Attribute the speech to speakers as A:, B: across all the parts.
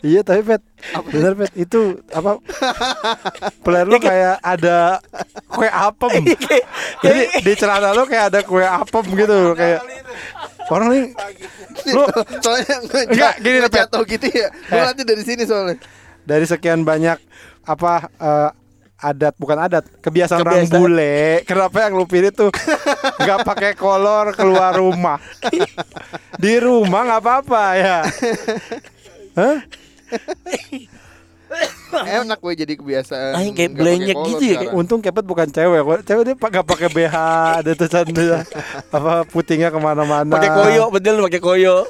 A: Iya tapi pet Bener pet Itu apa Player lu kayak ada Kue apem Jadi di celana lu kayak ada kue apem gitu Kayak Orang nih Lu
B: soalnya
A: Enggak, gini, Pet.
B: jatuh gitu ya. Lu
A: Eh.
B: nanti dari sini soalnya.
A: dari sekian banyak Apa eh, Adat bukan adat Kebiasaan, orang
C: Kebiasaan.
A: bule Kenapa yang lu pilih tuh nggak pakai kolor keluar rumah Di rumah nggak apa-apa ya Hah?
B: Enak gue jadi kebiasaan.
C: Ah, kayak
B: kolor
C: gitu ya,
B: sekarang.
A: Untung kepet bukan cewek. Cewek dia nggak pakai BH, ada tulisan dia apa putingnya ke mana-mana.
C: Pakai koyo, betul pakai koyo.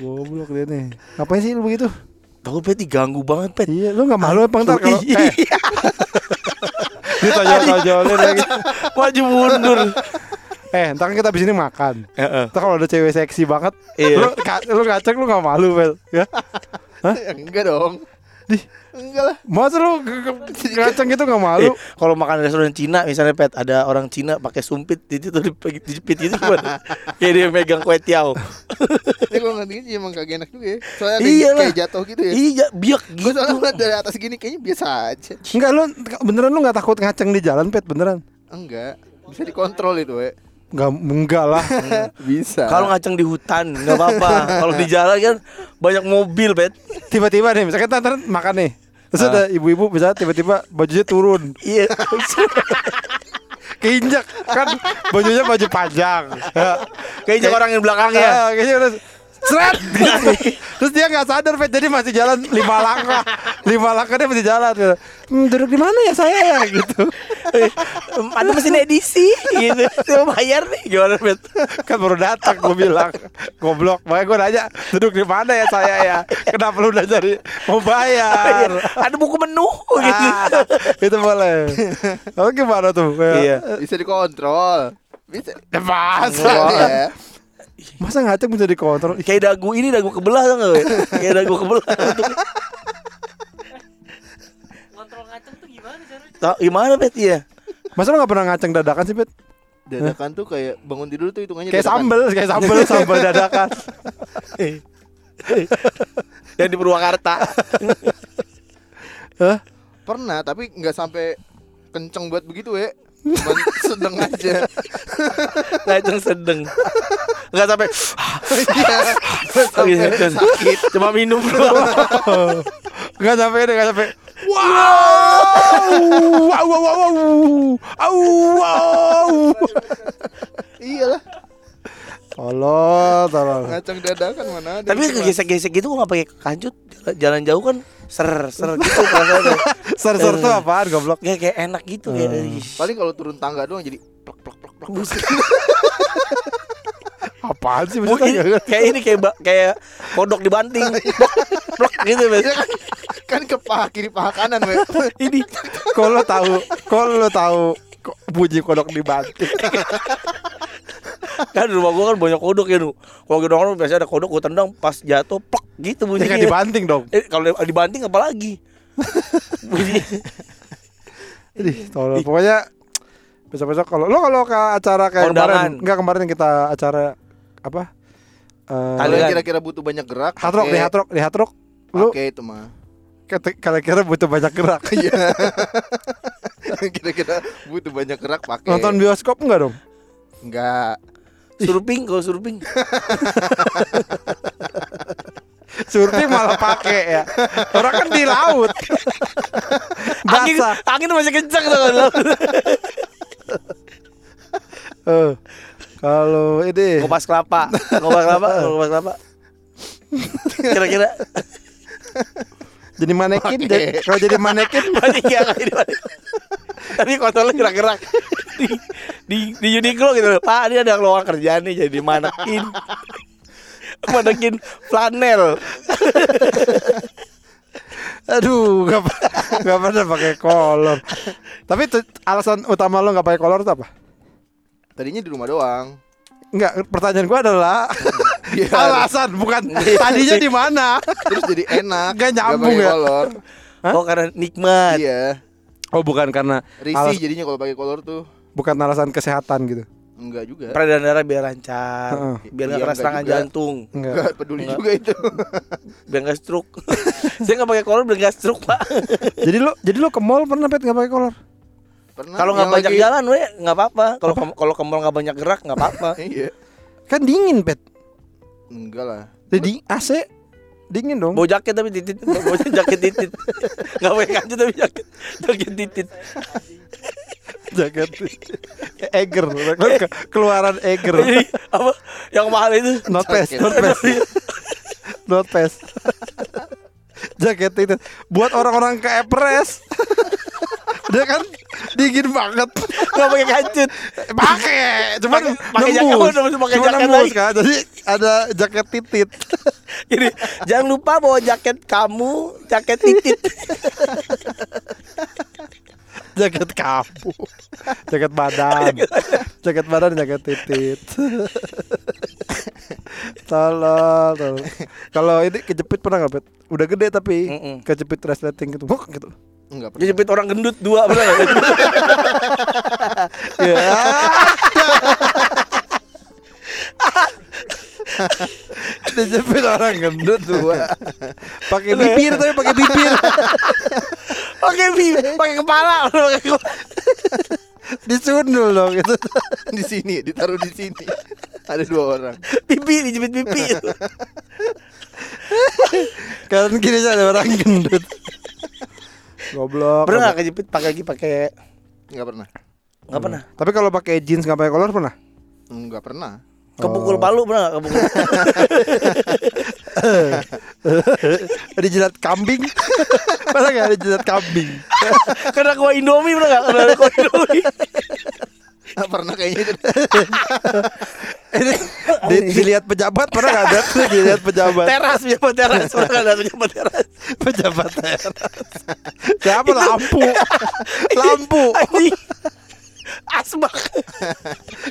A: Goblok dia nih. Ngapain sih lu begitu?
C: Tahu pet diganggu banget pet.
A: Iya, lu nggak malu apa ntar kalau
C: Iya.
A: eh, ditojol-tojolin lagi.
C: Maju mundur.
A: Eh, ntar kan kita abis ini makan.
C: Heeh.
A: Ntar kalau ada cewek seksi banget,
C: Iya.
A: lu ka- lu ngacak lu nggak malu, Bel? Ya?
B: Ya, enggak dong.
A: Di-
B: Enggak lah.
A: Masa lu ngacak gitu nggak malu?
C: Eh, kalau makan di restoran Cina misalnya pet ada orang Cina pakai sumpit di situ di- dijepit gitu gimana? Kayak dia megang kue tiaw.
B: Ini kalau nggak gini emang kagak enak juga ya. Soalnya ada
C: Iya lah.
B: kayak jatuh gitu ya.
C: Iya, biak
B: Gue
C: gitu.
B: soalnya ngeliat dari atas gini kayaknya biasa aja.
A: Enggak lu beneran lu nggak takut ngaceng di jalan, Pet? Beneran?
B: Enggak. Bisa dikontrol itu, we.
A: Enggak, enggak lah.
B: Bisa.
C: Kalau ngaceng di hutan nggak apa-apa. Kalau di jalan kan banyak mobil pet.
A: tiba-tiba nih misalkan ntar makan nih terus ada ibu-ibu bisa tiba-tiba bajunya turun
C: Iya.
A: keinjak kan bajunya baju panjang.
C: Kayaknya orang yang belakangnya.
A: Ah, seret gitu. terus dia nggak sadar Pet jadi masih jalan lima langkah lima langkah dia masih jalan gitu. hmm, duduk di mana ya saya ya gitu
C: Eh, Ada mesin edisi gitu. Saya mau bayar nih gimana pet?
A: kan baru datang gue bilang goblok makanya gue nanya duduk di mana ya saya ya kenapa lu udah jadi mau bayar
C: Ada buku menu gitu.
A: Ah, itu boleh. Oke gimana tuh?
C: Iya.
B: bisa dikontrol. Bisa.
A: Ya masa?
B: ya.
A: Masa ngacak bisa dikontrol?
C: Kayak dagu ini dagu kebelah tau gak? Kayak dagu kebelah.
D: Kontrol ngaceng tuh gimana caranya?
C: Tau gimana pet ya?
A: Masa lu gak pernah ngaceng dadakan sih, Pet?
B: Dadakan tuh kayak bangun tidur tuh hitungannya
A: Kayak
B: dadakan.
A: sambel, kayak sambel, sambel dadakan.
C: Yang di Purwakarta.
A: Hah?
B: Pernah, tapi nggak sampai kenceng buat begitu, we. Cuman sedang aja.
C: Ngaceng sedeng. Enggak sampai
B: Iya. Sampai sakit.
C: cuma minum doang.
A: Gak sampai deh, gak sampai. Wow, wow, wow, wow, wow, wow.
B: Iyalah,
A: Tolol, tolol.
B: ngacang dadakan mana ada.
C: Tapi gesek-gesek gitu gua nggak pakai kancut. Jalan jauh kan ser ser gitu perasaannya.
A: Ser-ser tuh apaan goblok?
C: Kayak kayak enak gitu kayak. ih.
B: paling kalau turun tangga doang jadi plak plak plak plak.
A: Apaan sih maksudnya?
C: kayak ini kayak kayak kodok dibanting. Blok, blok gitu Mas.
B: Ya kan, kan ke paha kiri paha kanan, we.
C: Ini
A: Kalau lo tahu, kalau lo tahu kok bunyi kodok dibanting.
C: Kan di rumah gua kan banyak kodok ya nu. Kalau gitu orang biasanya ada kodok gua tendang pas jatuh plak gitu
A: Ya
C: bunyinya.
A: kan dibanting dong.
C: Eh, kalau dibanting apa lagi? Bunyi.
A: Ih, tolol. Pokoknya besok-besok kalau lo kalau ke acara kayak
C: Kondangan.
A: kemarin, enggak kemarin yang kita acara apa? Eh,
B: Kalau yang kira-kira butuh banyak gerak,
A: hard rock, di rock, di rock. Lu
B: pakai itu mah.
A: kira-kira butuh banyak gerak.
B: Iya. kira-kira butuh banyak gerak pakai.
A: Nonton bioskop enggak dong?
B: enggak.
C: Surfing kalau surfing.
A: Surfing malah pakai ya. Orang kan di laut.
C: Angin, angin masih kencang tuh.
A: Eh, kalau ini
C: Kopas kelapa, kopas kelapa, kopas kelapa. Kira-kira
A: jadi manekin, jadi- kalau jadi manekin
C: Berarti ya. Tapi kotornya gerak-gerak di di di Uniqlo gitu. Pak, ini ada lowongan kerjaan nih jadi manekin. Manekin flanel.
A: aduh nggak pa- nggak pernah pakai kolor. Tapi tuh, alasan utama lo nggak pakai kolor itu apa?
B: Tadinya di rumah doang.
A: Enggak, pertanyaan gua adalah
B: Biar
A: alasan bukan tadinya di mana?
B: terus jadi enak.
A: Nggak nyambung
B: pakai
A: ya?
B: kolor.
A: Hah?
C: Oh, karena nikmat.
B: Iya.
A: Oh, bukan karena
B: Risih
A: alas-
B: jadinya kalau pakai kolor tuh.
A: bukan alasan kesehatan gitu.
B: Enggak juga.
C: Peredaran darah biar lancar,
A: Heeh.
C: biar
B: Iya,
C: nggak
B: enggak
C: serangan
B: juga.
C: jantung,
A: Enggak.
B: Enggak peduli
C: Enggak.
B: juga itu.
C: biar nggak stroke. Saya nggak pakai kolor biar nggak stroke pak.
A: Jadi lu jadi lu ke mall pernah pet nggak pakai kolor?
B: Pernah
C: Kalau nggak banyak
B: lagi-
C: jalan, we nggak apa-apa. Kalau ke- kalau ke mall nggak banyak gerak nggak apa-apa.
B: Iya.
A: Kan dingin pet.
B: Enggak lah.
A: Jadi AC dingin dong.
C: Bawa jaket tapi titit, bawa jaket titit. Nggak pakai kancing tapi jaket, jaket titit.
A: Jaket. Eger, Ke- keluaran Eger.
C: Apa? Yang mahal itu
A: Not pass,
B: Jaket.
A: not pass. Not pass. Jaket itu buat orang-orang ke Everest. Dia kan dingin banget.
C: nggak pakai kancut.
A: Pakai, cuman
C: Pakai- jaket,
A: nembus.
C: pakai jaket
A: nembus
C: lagi.
A: kan. Jadi ada jaket titit.
C: Jadi jangan lupa bawa jaket kamu, jaket titit.
A: jaket kamu. Jaket badan. jaket badan jaket titit. tolong, tolong. Kalau ini kejepit pernah nggak, Pet? Udah gede tapi
C: Mm-mm.
A: kejepit resleting gitu. Huk, gitu.
B: Enggak pernah.
C: Dijepit orang gendut dua benar nggak?
A: Ya. Dijepit orang gendut dua. Pakai bibir tapi pakai bibir.
C: Pakai bi- pakai kepala, pakai kepala.
A: Disundul dong gitu.
B: di sini, ditaruh di sini. Ada dua orang.
C: pipi, dijepit pipi.
A: Kan kiri ada orang gendut. Goblok.
C: Pernah nggak kejepit pakai lagi pakai
B: Enggak pernah.
C: nggak pernah?
A: Tapi kalau pakai jeans nggak pakai kolor pernah?
B: Enggak pernah.
C: Kepukul palu pernah nggak kepukul?
A: Dijilat kambing. pernah nggak dijilat kambing?
C: Kena kuah Indomie pernah nggak? Kena kuah Indomie.
B: Ah, pernah kayaknya itu.
A: Ini di, dilihat pejabat pernah nggak ada tuh dilihat pejabat
C: Teras pejabat teras, pernah nggak ada pejabat teras?
A: pejabat teras. Siapa lampu? lampu.
C: Asbak.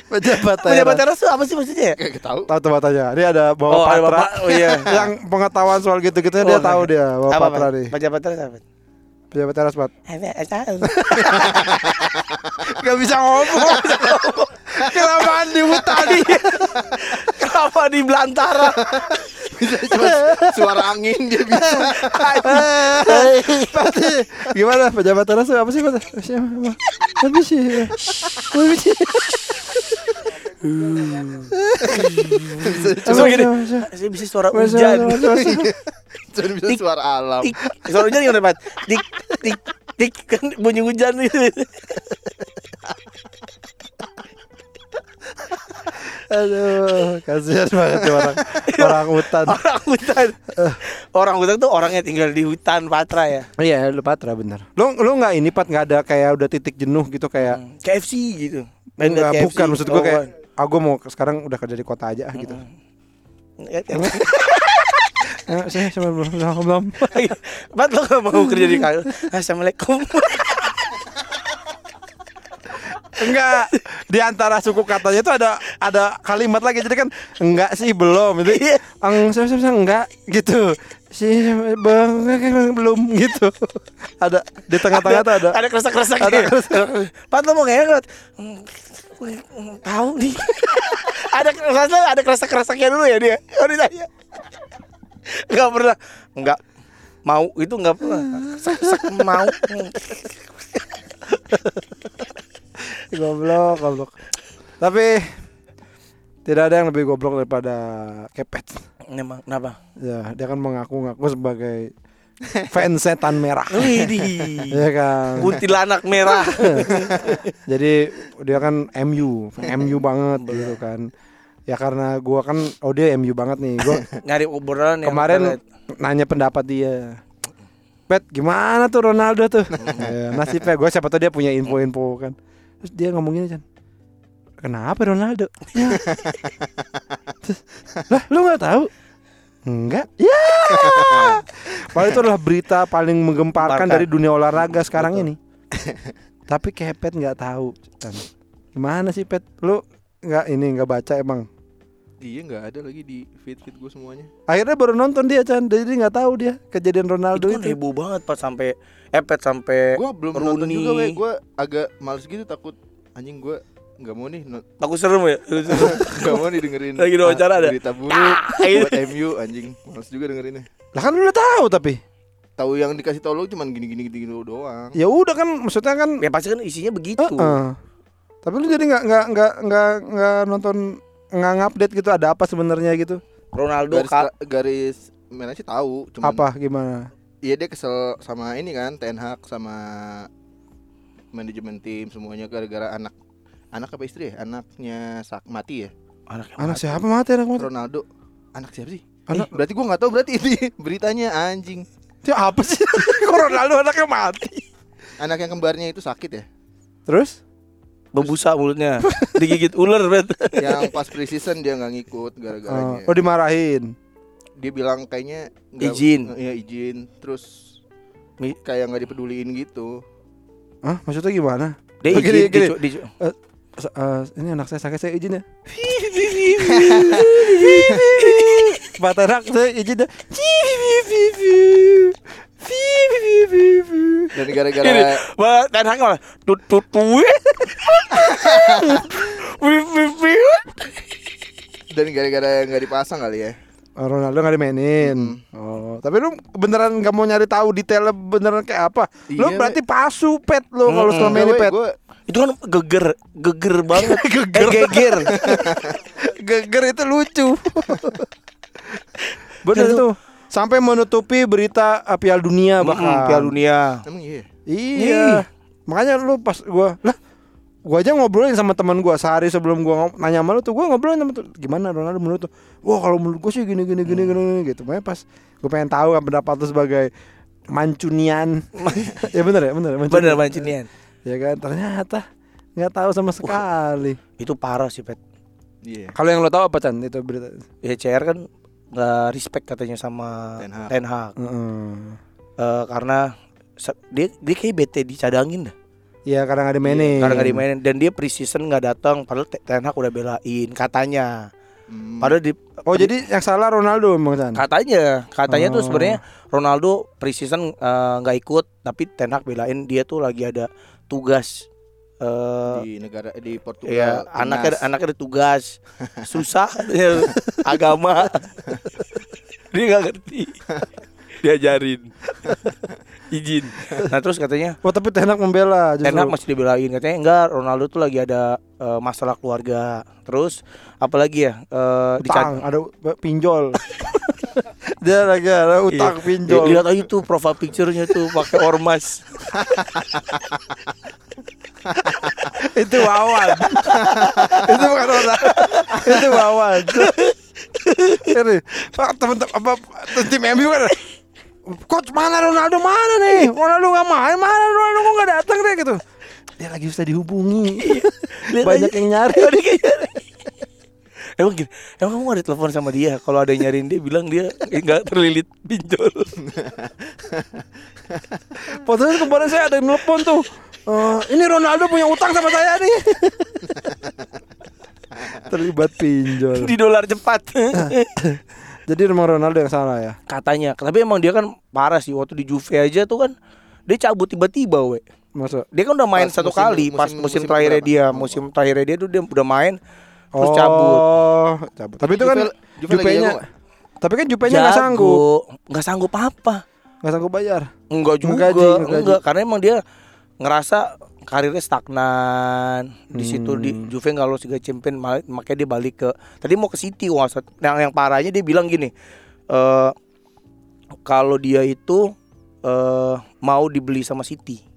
A: Pejabat teras.
C: Pejabat teras tuh apa sih maksudnya?
B: Kayak tahu.
A: Tahu tuh tanya. Ini ada bawa
C: Oh, ada
A: patra.
C: bapak. Oh, iya.
A: Yang pengetahuan soal gitu-gitu dia
C: Oh,
A: tahu
C: oke.
A: dia bawa
C: Apa,
A: patra
C: apa?
A: nih.
C: Pejabat teras apa?
A: Pejabat teras, Pat.
C: Eh, tahu.
A: Gak bisa ngomong. Kelamaan di hutan.
C: Kenapa di belantara?
B: Bisa cuma suara angin dia bisa.
A: Pat, gimana pejabat teras apa sih, Pat? Siapa? Apa sih? Apa sih?
B: Bisa
C: Terus gini. Saya bisa suara hujan.
B: Cuma bisa suara alam.
C: Suara hujan gimana, Pat? Tik tik tik kan bunyi hujan gitu.
A: Aduh, kasihan banget tuh orang orang hutan.
C: Orang hutan. Orang hutan tuh orangnya tinggal di hutan Patra ya.
A: Iya, lu patra bener. Lu lu nggak ini pat nggak ada kayak udah titik jenuh gitu kayak
C: KFC gitu.
A: Enggak,
C: KFC.
A: bukan maksud gua kayak
C: Oh,
A: ah gua mau sekarang udah kerja di kota aja gitu. Eh, saya sama belum belum belum.
C: Pat lo gak mau kerja di kantor Assalamualaikum
A: Enggak. Di antara suku katanya itu ada ada kalimat lagi jadi kan enggak sih belum itu.
C: Iya.
A: Ang saya enggak gitu. Si bang belum gitu. Ada di tengah-tengah tuh ada.
C: Ada keresak-keresak
A: Ada
C: gitu. Pat lo mau hmm, Tahu nih Ada keresak ada keresak-keresaknya dulu ya dia Oh ditanya Enggak pernah Enggak Mau itu enggak pernah Keresak-keresak mau Hmm.
A: goblok, goblok. Tapi tidak ada yang lebih goblok daripada kepet.
C: Emang kenapa?
A: Ya, dia kan mengaku-ngaku sebagai fans setan merah.
C: Widih
A: Ya kan.
C: Kuntilanak merah
A: Jadi dia kan MU, MU banget gitu kan. Ya karena gua kan oh dia MU banget nih. Gua
C: Nyari obrolan
A: kemarin nanya pendapat dia. Pet gimana tuh Ronaldo tuh? ya, nasibnya gue siapa tuh dia punya info-info kan. Terus dia ngomong gini kan. Kenapa Ronaldo? Terus, lah lu nggak tahu? Enggak. Ya. Padahal itu adalah berita paling menggemparkan
C: Gemparkan.
A: dari dunia olahraga sekarang
C: Betul.
A: ini. Tapi kayak Pet nggak tahu. Gimana sih Pet? Lu nggak ini nggak baca emang?
B: Iya nggak ada lagi di feed feed gue semuanya.
A: Akhirnya baru nonton dia Chan, jadi nggak tahu dia kejadian Ronaldo
C: Itu kan
A: itu.
C: heboh banget pas sampai Epet sampai
B: Gue belum nonton
C: Rooney.
B: juga, weh. Gue agak males gitu takut anjing gue nggak mau nih
C: Aku serem ya.
B: nggak mau nih dengerin
C: Lagi ada wawancara ada?
B: berita buruk
C: iya.
B: buat MU anjing males juga dengerinnya
A: Lah kan lu udah tahu tapi.
B: tahu yang dikasih tau lo cuman gini gini gini doang
A: Ya udah kan maksudnya kan
C: ya pasti kan isinya begitu.
A: Heeh. Tapi lu jadi nggak nggak nggak nggak nggak nonton nggak ngupdate gitu ada apa sebenarnya gitu?
C: Ronaldo
B: garis
C: kal-
B: garis mana sih tahu cuman
A: Apa gimana?
B: Iya dia kesel sama ini kan Ten Hag sama manajemen tim semuanya gara-gara anak anak apa istri ya anaknya sak mati ya
C: anaknya
A: Anak
C: mati.
A: siapa mati anak mati?
B: Ronaldo anak siapa sih
A: Anak-
B: Eh, berarti gua nggak tahu berarti ini beritanya anjing
A: Itu apa sih? Kok Ronaldo anaknya mati?
B: anak yang kembarnya itu sakit ya
A: Terus?
C: Bebusa mulutnya. Digigit ular, Bet.
B: yang pas preseason dia nggak ngikut gara-garanya
A: Oh, oh dimarahin.
B: dia bilang kayaknya nggak-
C: Izin.
B: iya izin terus
C: Mi-
B: kayak nggak dipeduliin gitu
A: Hah? Maksudnya gimana?
C: Dia
A: gini,
C: izin,
A: gini.
C: dicu- dicu-
A: S- eh, ini anak saya sakit saya izin ya. Mata anak saya izin ya.
B: dan gara-gara
C: Ten Hag malah tut tut tut. Wih, wih, wih.
B: dan gara-gara nggak dipasang kali ya
A: Oh, Ronaldo nggak dimainin. Oh, tapi lu beneran nggak mau nyari tahu detailnya beneran kayak apa? lu
B: Iya,
A: berarti pasu pet lu kalau
C: Mm-mm.
A: selama ini pet.
B: gue
C: Itu kan geger, geger banget. geger. Eh, geger.
A: Geger itu lucu. Bener
C: Itu-
A: tuh. Sampai menutupi berita uh, Piala Dunia bahkan.
C: Mm, Piala Dunia.
B: emang iya
A: Iya. Makanya lu pas gua lah gua aja ngobrolin sama teman gua sehari sebelum gua nanya sama lu tuh gua ngobrolin sama tuh gimana Ronaldo menurut tuh. Wah, kalau menurut gua sih gini gini gini gini, gini gitu. Makanya pas gua pengen tahu kan pendapat lu sebagai Mancunian. ya bener ya, bener. Mancunian.
C: Bener Mancunian.
A: Ya kan ternyata nggak tahu sama sekali.
C: Itu parah sih, Pet.
B: iya
A: Kalau yang lo tahu apa Chan itu berita?
C: Ya CR kan nggak respect katanya sama
B: Ten Hag.
C: Ten Hag.
A: Heeh.
C: Eh, karena dia dia kayak bete dicadangin dah.
A: Iya karena nggak dimainin.
C: Karena nggak dimainin dan dia preseason nggak datang padahal Te- Ten Hag udah belain katanya.
B: Hmm.
C: Padahal di
A: Oh jadi yang salah Ronaldo emang Chan?
C: katanya katanya tuh
A: Oh.
C: sebenarnya Ronaldo preseason eh, nggak ikut tapi Ten Hag belain dia tuh lagi ada tugas eh
B: di negara di Portugal.
C: ya
B: timnas.
C: anaknya anaknya ada tugas. Susah agama. Dia nggak ngerti diajarin. Izin. Nah terus katanya
A: Oh tapi Tenak membela justru.
C: Ten Hag masih dibelain. Katanya enggak Ronaldo tuh lagi ada eh, masalah keluarga. Terus apalagi ya eh,
A: utang ada pinjol. Dia lagi ada utang
C: Iya.
A: pinjol.
C: Lihat aja tuh profile picture-nya tuh pakai ormas.
A: itu wawan. Itu bukan orang itu wawan. Ini pak teman-teman apa tim MU kan coach mana Ronaldo mana nih Ronaldo nggak main mana Ronaldo kok nggak datang deh gitu dia lagi susah dihubungi
C: Lihat
A: banyak
C: aja.
A: yang nyari.
C: Emang gini, emang kamu ada telepon sama dia? Kalau ada yang nyariin dia bilang dia nggak terlilit pinjol.
A: Fotonya kemarin saya ada yang nelpon tuh. Eh, ini Ronaldo punya utang sama saya nih. Terlibat pinjol.
C: Di dolar cepat.
A: Jadi emang Ronaldo yang salah ya.
C: Katanya, tapi emang dia kan parah sih waktu di Juve aja tuh kan dia cabut tiba-tiba, we.
A: Masuk.
C: Dia kan udah main
B: Pas
C: satu
B: musim-
C: kali pas
B: musim-
C: musim,
B: musim
C: terakhirnya dia,
B: Oh.
C: musim terakhirnya dia tuh dia udah main terus cabut.
A: Oh, cabut. Tapi itu kan
B: Juve- Juve lagi
A: Jupe-nya.
B: jago nggak?
A: Tapi kan Jupe-nya nggak sanggup.
C: Jago. Nggak sanggup apa?
A: Nggak sanggup bayar.
C: Enggak juga,
A: Ngegaji, ngegaji.
C: enggak karena emang dia ngerasa karirnya stagnan di situ di
A: Hmm.
C: Juve nggak lolos Liga Champion makanya dia balik ke tadi mau ke City wah yang yang parahnya dia bilang gini eh kalau dia itu eh mau dibeli sama City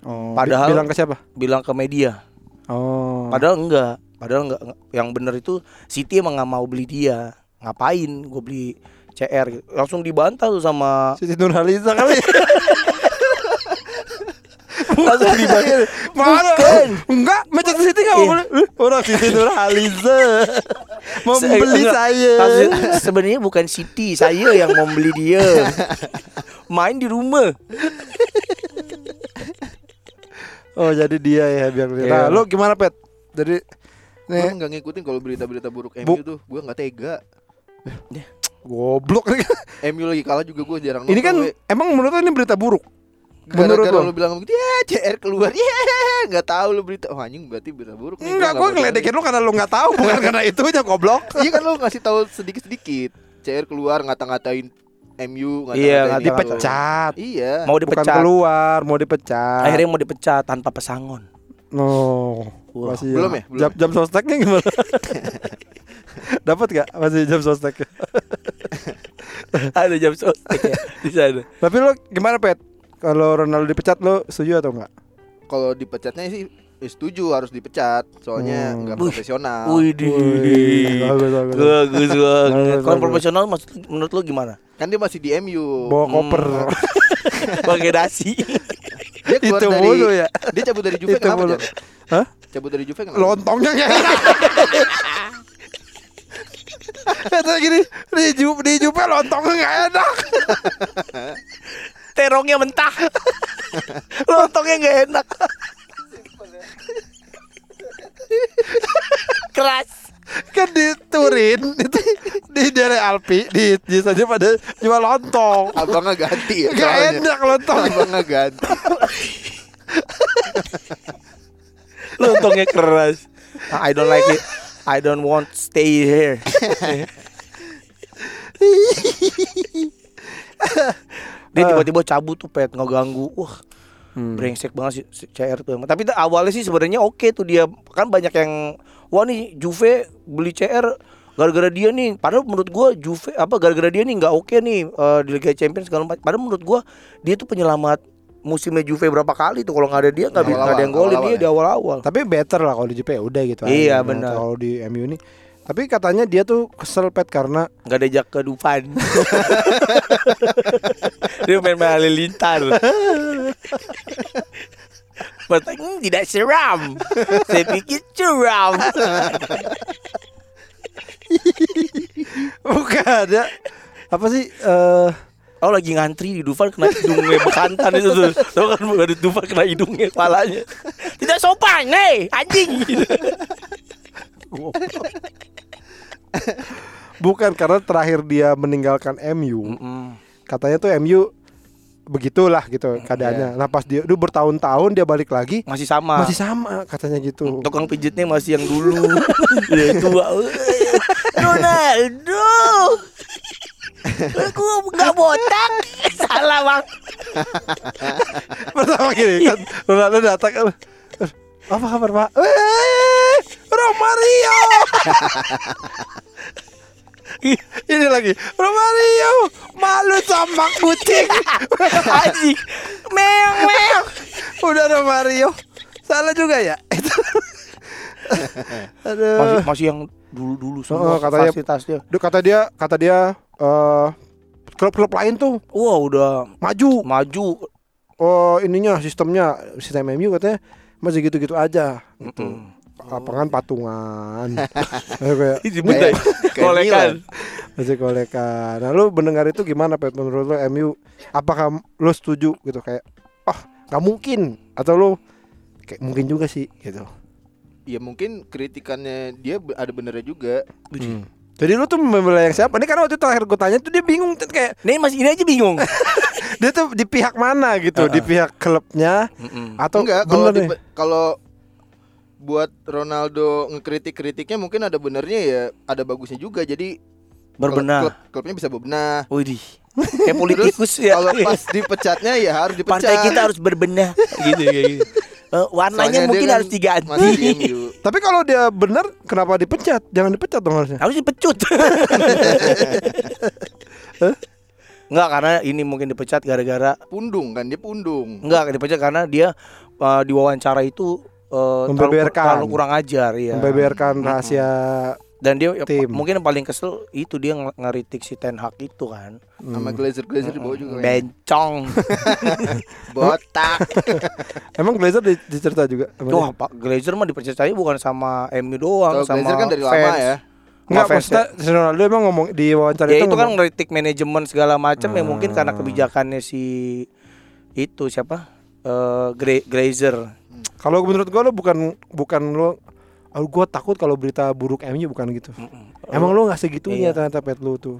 A: Oh,
C: Padahal-
A: bi- bilang ke siapa?
C: bilang ke media
A: Oh.
C: padahal enggak padahal enggak yang bener itu City emang nggak mau beli dia ngapain gue beli CR langsung dibantah tuh sama
A: Siti Nurhaliza kali.
C: langsung dibantah
A: Mana?
C: Bukan.
A: Enggak, Manchester City enggak
C: Iya.
A: mau beli. Eh, Orang Siti Nurhaliza beli
C: enggak.
A: saya.
C: Sebenarnya bukan Siti, saya yang mau beli dia. Main di rumah.
A: Oh, jadi dia ya biar.
C: Iya.
A: Nah, lu gimana, Pet? Jadi
B: Gue
A: nih
B: nggak ngikutin kalau berita-berita buruk
A: Bu-
B: MU tuh, gue nggak tega.
A: goblok
B: MU lagi kalah juga gue jarang
A: Ini
B: nonton,
A: kan
B: we.
A: emang menurut lu ini berita buruk. Menurut
B: Gara-gara
A: lo?
B: lu bilang begitu ya CR keluar ya nggak tahu lu berita oh anjing berarti berita buruk nih,
A: Enggak,
B: gua
A: gue ngeledekin lu karena lu nggak tahu bukan karena itunya goblok.
B: percaya. iya kan lu ngasih tahu sedikit-sedikit CR keluar ngata-ngatain MU ngata-ngatain
C: Iya,
B: itu.
C: ngata-ngatain.
A: Dipecat.
B: iya
C: Mau
A: Bukan
C: dipecat.
A: keluar, mau dipecat.
C: Akhirnya mau dipecat tanpa pesangon.
A: no.
C: Wah,
A: Masih
B: belum ya? Belum.
A: Jam, jam sosteknya gimana? Dapat gak masih jam sostek?
C: Ada jam sostek ya di sana.
A: Tapi lu gimana pet? Kalau Ronaldo dipecat lu setuju atau enggak?
B: kalau dipecatnya sih ya setuju harus dipecat soalnya
A: Hmm.
B: nggak
C: Wih.
B: profesional
C: Wih, di.
A: bagus, bagus.
C: Bagus banget. Kalau profesional maksud menurut lu gimana?
B: kan dia masih di MU
A: Bawa koper.
C: Pakai dasi.
B: dia keluar
A: Itu
B: dari
A: mulu ya.
B: dia cabut dari Juve
A: Itu
B: kenapa
A: mulu. Hah?
B: cabut dari Juve kenapa
A: Lontongnya enak. Kata gini, di Juve, di Juve lontongnya nggak enak.
C: Terongnya mentah. Lontongnya nggak enak. Keras.
A: Kan di Turin itu di daerah Alpi di di sana pada jual lontong.
B: abangnya ganti ya
A: Gak
B: soalnya.
A: enak lontong.
B: abangnya ganti
C: Lontongnya keras. I don't like it. I don't want stay here. Dia tiba-tiba cabut tuh pet ngeganggu. Wah, brengsek banget sih si CR tuh. Tapi awalnya sih sebenarnya oke tuh dia kan banyak yang wah nih Juve beli CR gara-gara dia nih. Padahal menurut gua Juve apa gara-gara dia nih nggak oke nih eh, di Liga Champions segala macam. Padahal menurut gua dia tuh penyelamat musimnya Juve berapa kali tuh kalau nggak ada dia nggak ada yang golin dia
B: ya.
C: di awal-awal.
A: Tapi better lah kalau di JP ya udah gitu.
C: Iya, benar.
A: Kalau di MU ini tapi katanya dia tuh kesel pet karena
C: nggak ada jak ke Dufan. Dia main main halilintar Bertanya "Hmm, tidak seram. Saya pikir curam.
A: Bukan ya apa sih eh
C: Oh lagi ngantri di Dufan kena hidungnya bekantan itu tuh. Tau kan ada Dufan kena hidungnya kepalanya. Tidak sopan nih anjing
A: bukan karena terakhir dia meninggalkan MU. Katanya tuh MU begitulah gitu keadaannya. Nah pas dia udah bertahun-tahun dia balik lagi
C: Masih sama
A: masih sama katanya gitu.
C: Tukang pijitnya masih yang dulu Dia tua Ronaldo Aku gak botak Salah bang
A: Pertama gini kan Ronaldo datang kan, apa kabar pak? Eh, Romario. Ini lagi Romario malu sama kucing.
C: Anjing Meong meong
A: Udah Romario. Salah juga ya. Aduh.
C: masih, masih yang dulu-dulu semua
A: Oh, katanya-
C: fasilitasnya
A: Duh, kata dia kata dia eh klub-klub lain tuh
C: Wah udah
A: maju.
C: maju
A: Oh ininya sistemnya sistem MU katanya masih gitu-gitu aja. Gitu.
C: Mm-mm.
A: Lapangan patungan. Kayak
B: Kayak- kayak
C: Kolekan
A: masih kolekan. Nah, lu mendengar itu gimana Pet? Menurut lu MU apakah lu setuju gitu kayak oh nggak mungkin atau lu kayak mungkin juga sih gitu.
B: ya mungkin kritikannya dia ada benernya juga
A: Hmm. Jadi lu tuh membela yang siapa? Ini karena waktu itu terakhir gue tanya tuh dia bingung tuh kayak
C: Nih masih ini aja bingung
A: dia tuh di pihak mana gitu, di pihak klubnya atau
B: enggak kalau kalau buat Ronaldo ngekritik-kritiknya mungkin ada benernya ya ada bagusnya juga. Jadi
C: Berbenah.
B: klub, klubnya bisa berbenah.
C: Widih. Kayak politikus ya.
B: kalau pas dipecatnya ya harus dipecat.
C: Partai kita harus berbenah. Gitu gitu. Eh,
B: Soalnya dia
C: Warnanya mungkin
B: kan
C: harus diganti.
A: Tapi kalau dia bener kenapa dipecat? Jangan dipecat dong harusnya.
C: Harus dipecut. Enggak karena ini mungkin dipecat gara-gara
B: pundung kan dia pundung.
C: Enggak dipecat karena dia uh, diwawancara itu uh,
A: Membeberkan.
C: terlalu kurang ajar ya.
A: Membeberkan rahasia
C: Dan dia ya,
A: Tim.
C: mungkin yang paling kesel itu dia ng- ngeritik si Ten Hag itu kan.
B: sama Glazer Glazer di bawah juga kayaknya.
C: Bencong.
B: botak
A: Emang Glazer di- dicerita juga dia?
C: Pak Glazer mah dipercaya bukan sama MU doang,
B: kalau
C: sama
B: Glazer kan dari lama
C: fans.
B: ya
A: Enggak, maksudnya si Ronaldo emang ngomong di wawancara
C: Ya
A: itu
C: itu kan ngeritik manajemen segala macam ya mungkin karena
A: Ah.
C: kebijakannya si itu siapa? Eh Gra- Glazer.
A: Kalau menurut gua lo bukan bukan lo oh, gua takut kalau berita buruk MU bukan gitu. Emang lo nggak segitunya
C: Iya.
A: ternyata pet lu tuh.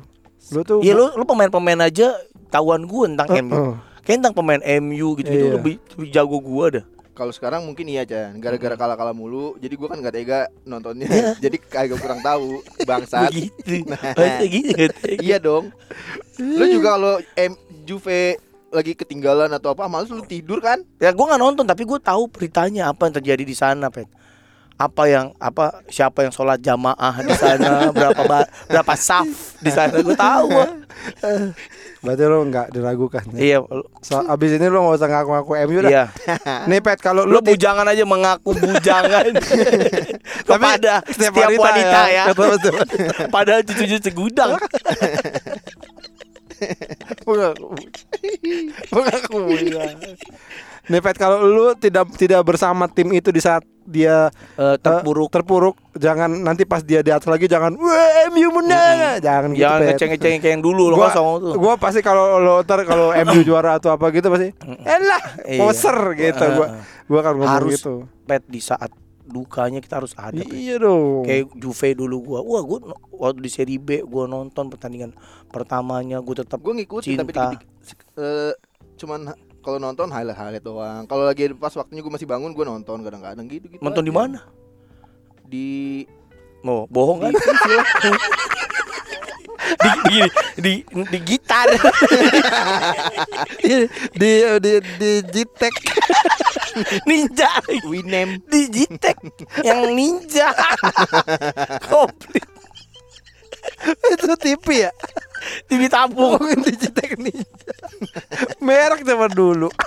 A: Lu tuh
C: Iya lu lu pemain-pemain aja tahuan gue tentang
A: Eh,
C: MU.
A: eh.
C: Kayaknya tentang pemain MU gitu gitu
A: Iya.
C: lebih, lebih jago gua dah.
B: Kalau sekarang mungkin iya Chan Gara-gara kalah-kalah mulu Jadi gua kan gak tega nontonnya
C: Iya.
B: Jadi kagak kurang tahu Bangsat
C: Begitu.
B: Nah.
C: Gitu.
B: Iya dong Lu juga kalau M Juve lagi ketinggalan atau apa Males lu tidur kan
C: Ya gua nggak nonton tapi gua tahu beritanya apa yang terjadi di sana, Pet. Apa yang apa siapa yang sholat jamaah di sana, berapa ba- berapa saf di sana gua tahu. gua.
A: Berarti lo nggak diragukan. ya?
C: Iya,
A: So, abis ini lo nggak usah ngaku-ngaku MU dah.
C: iya.
A: Nih Pet kalau
C: Lu
A: lu ti-
C: bujangan aja mengaku bujangan kepada
A: setiap
C: setiap,
A: wanita
C: wanita,
A: ya.
C: ya.
A: Betul, betul.
C: Padahal cucu segudang.
A: Mengakui mengakui ya. Nih Pet kalau lu tidak tidak bersama tim itu di saat dia
C: Eh, terpuruk.
A: eh, terpuruk jangan nanti pas dia di atas lagi jangan wah MU menang jangan gitu
C: Jangan
A: Pet.
C: ngeceng-ngeceng kayak yang dulu lo
A: gua,
C: kosong tuh.
A: gua pasti kalau lo ntar kalau MU juara atau apa gitu pasti elah
C: Iya.
A: poser gitu gua gua akan ngomong
C: Harus.
A: gitu
C: Pet di saat dukanya kita harus ada.
A: Iya dong
C: Kayak Juve dulu gua. Wah, gua waktu di Serie B gua nonton pertandingan pertamanya gua tetap
B: Gue ngikutin tapi
C: Cinta.
B: dikit-dikit eh, Cuman kalau nonton highlight-highlight doang Kalau lagi pas waktunya gue masih bangun Gue nonton kadang-kadang gitu-gitu
C: nonton di mana?
B: Di
C: Mau bohong kan?
B: Di
C: di, di, di, di gitar.
A: di di di, di Jitek
C: ninja.
B: Winem
C: Di Jitek yang ninja. Komplit.
A: itu TV ya
C: TV tabung.
A: Ngomongin di Jitek nih merek zaman dulu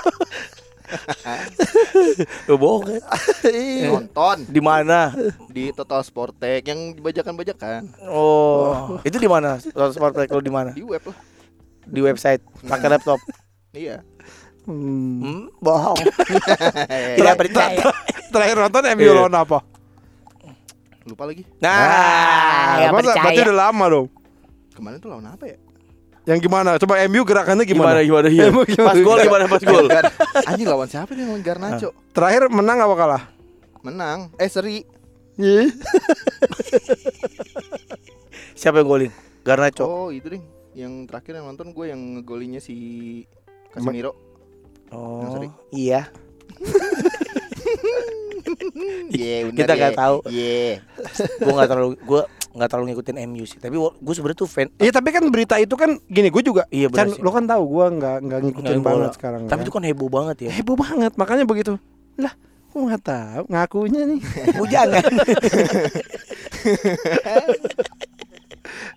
C: Lo bohong kan?
A: Iya.
B: Nonton
C: Di mana?
B: Di Total Sportek Yang bajakan-bajakan
C: Oh, itu di mana? Sport Tech lo di mana?
B: Di web lah
C: Di website pakai laptop.
B: Iya
A: Hmm.
C: Hmm, bohong. Tidak percaya.
A: terakhir nonton MU
C: Iya.
A: lawan apa
B: Lupa lagi
C: Nah, nggak
A: masa- berarti
C: percaya.
A: udah lama dong
B: Kemarin tuh lawan apa ya?
A: Yang gimana? Coba MU gerakannya
C: Gimana
A: gimana?
C: gimana iya. Pas gol gimana pas gol?
B: Anjing lawan siapa nih lawan Garnacho
A: Terakhir menang apa kalah?
B: Menang Eh seri.
C: Siapa yang golin? Garnacho.
B: Oh itu deh Yang terakhir yang nonton gue yang ngegolinya si Casemiro
C: Oh,
B: seri.
C: iya.
B: Iya bener
C: Kita nggak tahu.
B: Iya
C: Gue nggak terlalu gue nggak terlalu ngikutin MU sih. Tapi gue sebenarnya tuh fan.
A: Iya tapi kan berita itu kan gini gue juga
C: Iya, sih.
A: lo kan tahu gue nggak nggak ngikutin
C: bola.
A: banget sekarang
C: Tapi
A: kan.
C: itu kan heboh banget ya.
A: heboh banget makanya begitu lah gue nggak tahu ngakunya nih
C: Bujangan.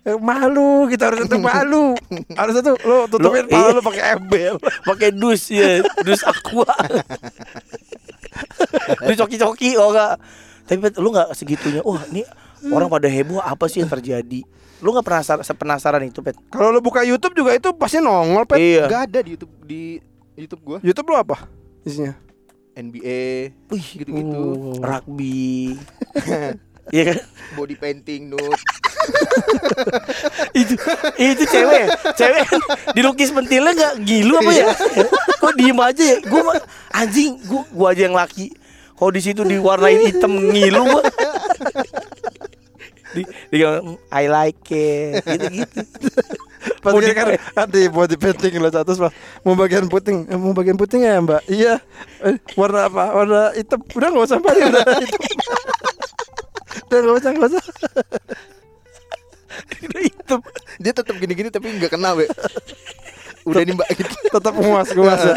A: Eh, malu kita harus tetap malu harus tuh lo tutupin kepala
C: iya.
A: lo pakai embel
C: Pakai dus ya, dus aqua. dus coki-coki oh enggak. Tapi Pet, lu nggak segitunya. Wah, ini orang pada heboh apa sih yang terjadi? Lu nggak penasaran penasaran itu, Pet?
A: kalau lo buka YouTube juga itu pasti nongol pet
C: Iya.
B: Gak ada di Youtube Di Youtube gue
A: YouTube lo apa isinya
B: NBA
C: Wih,
B: Gitu-gitu
C: uh, rugby. Iya kan?
B: Body painting nude
C: itu itu cewek ya? cewek kan dilukis pentilnya nggak gilu apa ya kok diem aja ya gue anjing gue gue aja yang laki kalau di situ diwarnain hitam ngilu gua. di, di I like it. Gitu gitu
A: pas
C: Mau
A: dia
C: di-
A: kan nanti mau di painting lo satu pas mau bagian puting eh, mau bagian puting ya mbak? Iya. Eh, warna apa? Warna hitam. Udah nggak usah mbak. Udah hitam. Udah nggak usah nggak usah.
C: Hitam.
B: Dia tetap gini-gini tapi nggak kena be Udah nih mbak gitu.
A: tetap puas gue ya.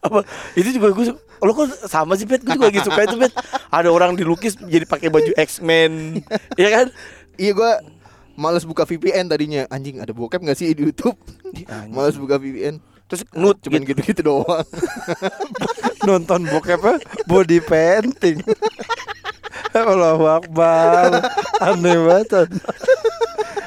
C: apa itu juga gue lo kok sama sih pet? Gue juga lagi suka itu pet. Ada orang dilukis jadi pakai baju X-Men. Ya kan?
B: Iya gue Males buka VPN tadinya. Anjing ada bokep gak sih di Youtube?
C: Anjing.
B: Males buka VPN
C: terus nut
B: Cuman
C: gitu.
B: gitu-gitu doang.
A: Nonton bokepnya body painting. Allahu Akbar. Aneh banget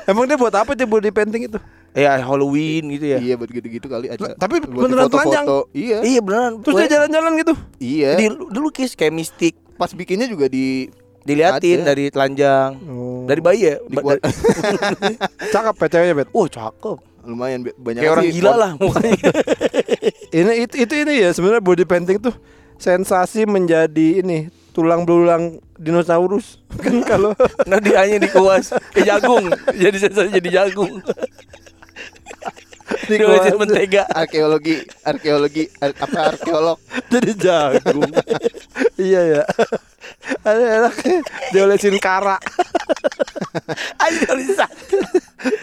A: emang dia buat apa dia body painting itu
C: ya Halloween gitu ya
B: Iya buat gitu-gitu kali aja
A: Tapi
B: Buat
A: beneran
B: foto-foto. Iya
C: Iya beneran.
A: terus dia jalan-jalan gitu
B: Iya
C: di dilukis kayak mistik,
B: Pas bikinnya juga di
C: diliatin
B: Ada.
C: dari telanjang,
A: oh.
C: dari bayi ya.
B: Di
C: Ba- dari-
A: cakep ya ceweknya bet
C: oh cakep.
B: Lumayan banyak
C: Kayak orang gila lah mukanya.
A: ini itu, itu ini ya sebenarnya body painting tuh sensasi menjadi ini tulang belulang dinosaurus kan kalau
C: dia hanya dikuas ke jagung, jadi sensasi jadi jagung. Diolesin mentega.
B: arkeologi arkeologi ar- apa arkeolog
A: Jadi jagung. iya ya. Ada enaknya diolesin kara.
C: Aja diolesin.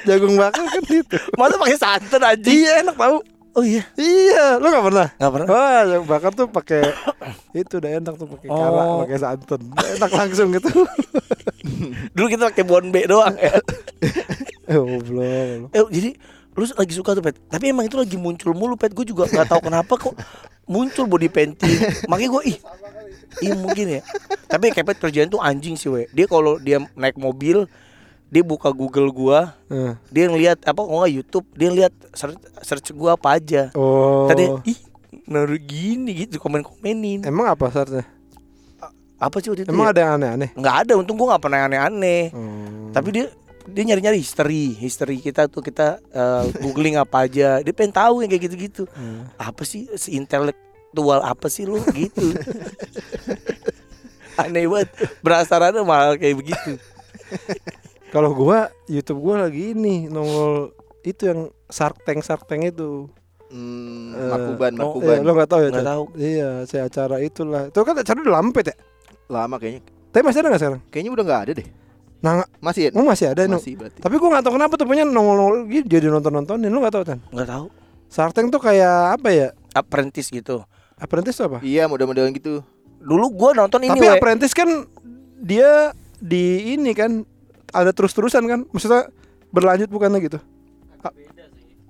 A: Jagung bakar kan itu.
C: Masa pakai santan aja.
A: Iya enak tau.
C: Oh iya.
A: Iya, lu gak pernah?
C: Gak pernah.
A: Wah, jagung bakar tuh pakai itu udah enak tuh pakai kara,
C: Oh.
A: pakai santan. Enak langsung gitu.
C: Dulu kita pakai bonbe doang ya.
A: Eh, Goblok.
C: Eh, jadi lu lagi suka tuh pet tapi emang itu lagi muncul mulu pet gue juga nggak tahu kenapa kok muncul body painting makanya gue ih iya mungkin ya tapi kayak pet kerjaan tuh anjing sih we dia kalau dia naik mobil dia buka Google gua
A: Eh.
C: dia ngeliat apa oh YouTube dia ngeliat search, search gua apa aja
A: Oh.
C: tadi ih naruh gini gitu komen komenin
A: Emang apa saatnya?
C: apa sih itu
A: Emang
C: ya?
A: ada yang aneh-aneh?
C: nggak ada untung gua nggak pernah aneh-aneh
A: Hmm.
C: tapi dia dia nyari-nyari history history kita tuh kita eh, googling apa aja dia pengen tahu yang kayak gitu-gitu
A: Hmm.
C: apa sih si intelektual apa sih lu gitu aneh banget berasarannya malah kayak begitu
A: Kalau gua YouTube gua lagi ini nongol itu yang Shark Tank Shark Tank itu.
B: hmm,
A: Eh,
B: Markuban
C: oh,
B: Markuban
A: Iya, lo gak tahu ya?
C: Nggak
A: Chan?
C: tahu.
A: Iya, saya acara itulah. Itu kan acara udah lampet ya.
B: lama kayaknya
A: Tapi masih ada gak sekarang?
B: kayaknya udah nggak ada deh
A: Nah,
B: masih ya
A: oh, masih ada no.
B: masih berarti
A: Tapi gua gak tahu kenapa tuh punya nongol-nongol gitu jadi nonton-nontonin. Lu gak tahu kan?
C: nggak tahu
A: Shark Tank tuh kayak apa ya?
C: apprentice gitu
A: Apprentice tuh apa?
B: iya model-model gitu
C: dulu gua nonton ini
A: Tapi
C: we.
A: Apprentice kan dia di ini kan ada terus-terusan kan? Maksudnya berlanjut bukannya gitu? A-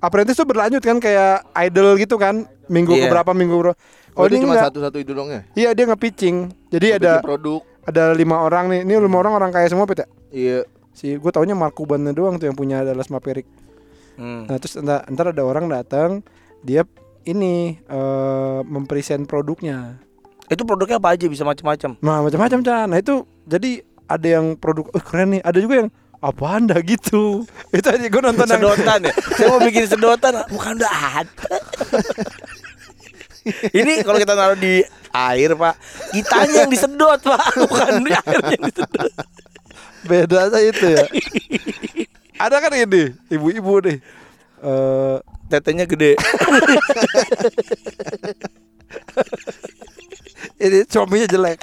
A: Apprentice tuh berlanjut kan kayak idol gitu kan? Minggu
C: Iya.
A: keberapa minggu berapa?
B: oh,
A: ini
B: dia cuma
A: enggak.
B: satu-satu itu dong ya
A: Iya dia nge-pitching. Jadi
B: Bikin
A: ada
B: produk
A: ada lima orang nih. Ini lima orang orang kaya semua pet ya?
B: iya
A: Si gue taunya Markubannya doang tuh yang punya Dallas Maverick.
C: Hmm.
A: Nah terus entar, entar ada orang datang dia ini eh mempresent produknya.
C: itu produknya apa aja bisa macam-macam
A: Nah macam-macam Chan. Nah itu jadi ada yang produk oh, keren nih. Ada juga yang apa anda gitu. itu aja gue nonton yang
C: sedotan ya saya mau bikin sedotan bukan udah ada ini kalau kita naruh di air pak kitanya yang disedot pak bukan di airnya yang disedot
A: beda aja itu ya. ada kan ini ibu-ibu nih. Eh
C: tetenya gede
A: ini suaminya jelek.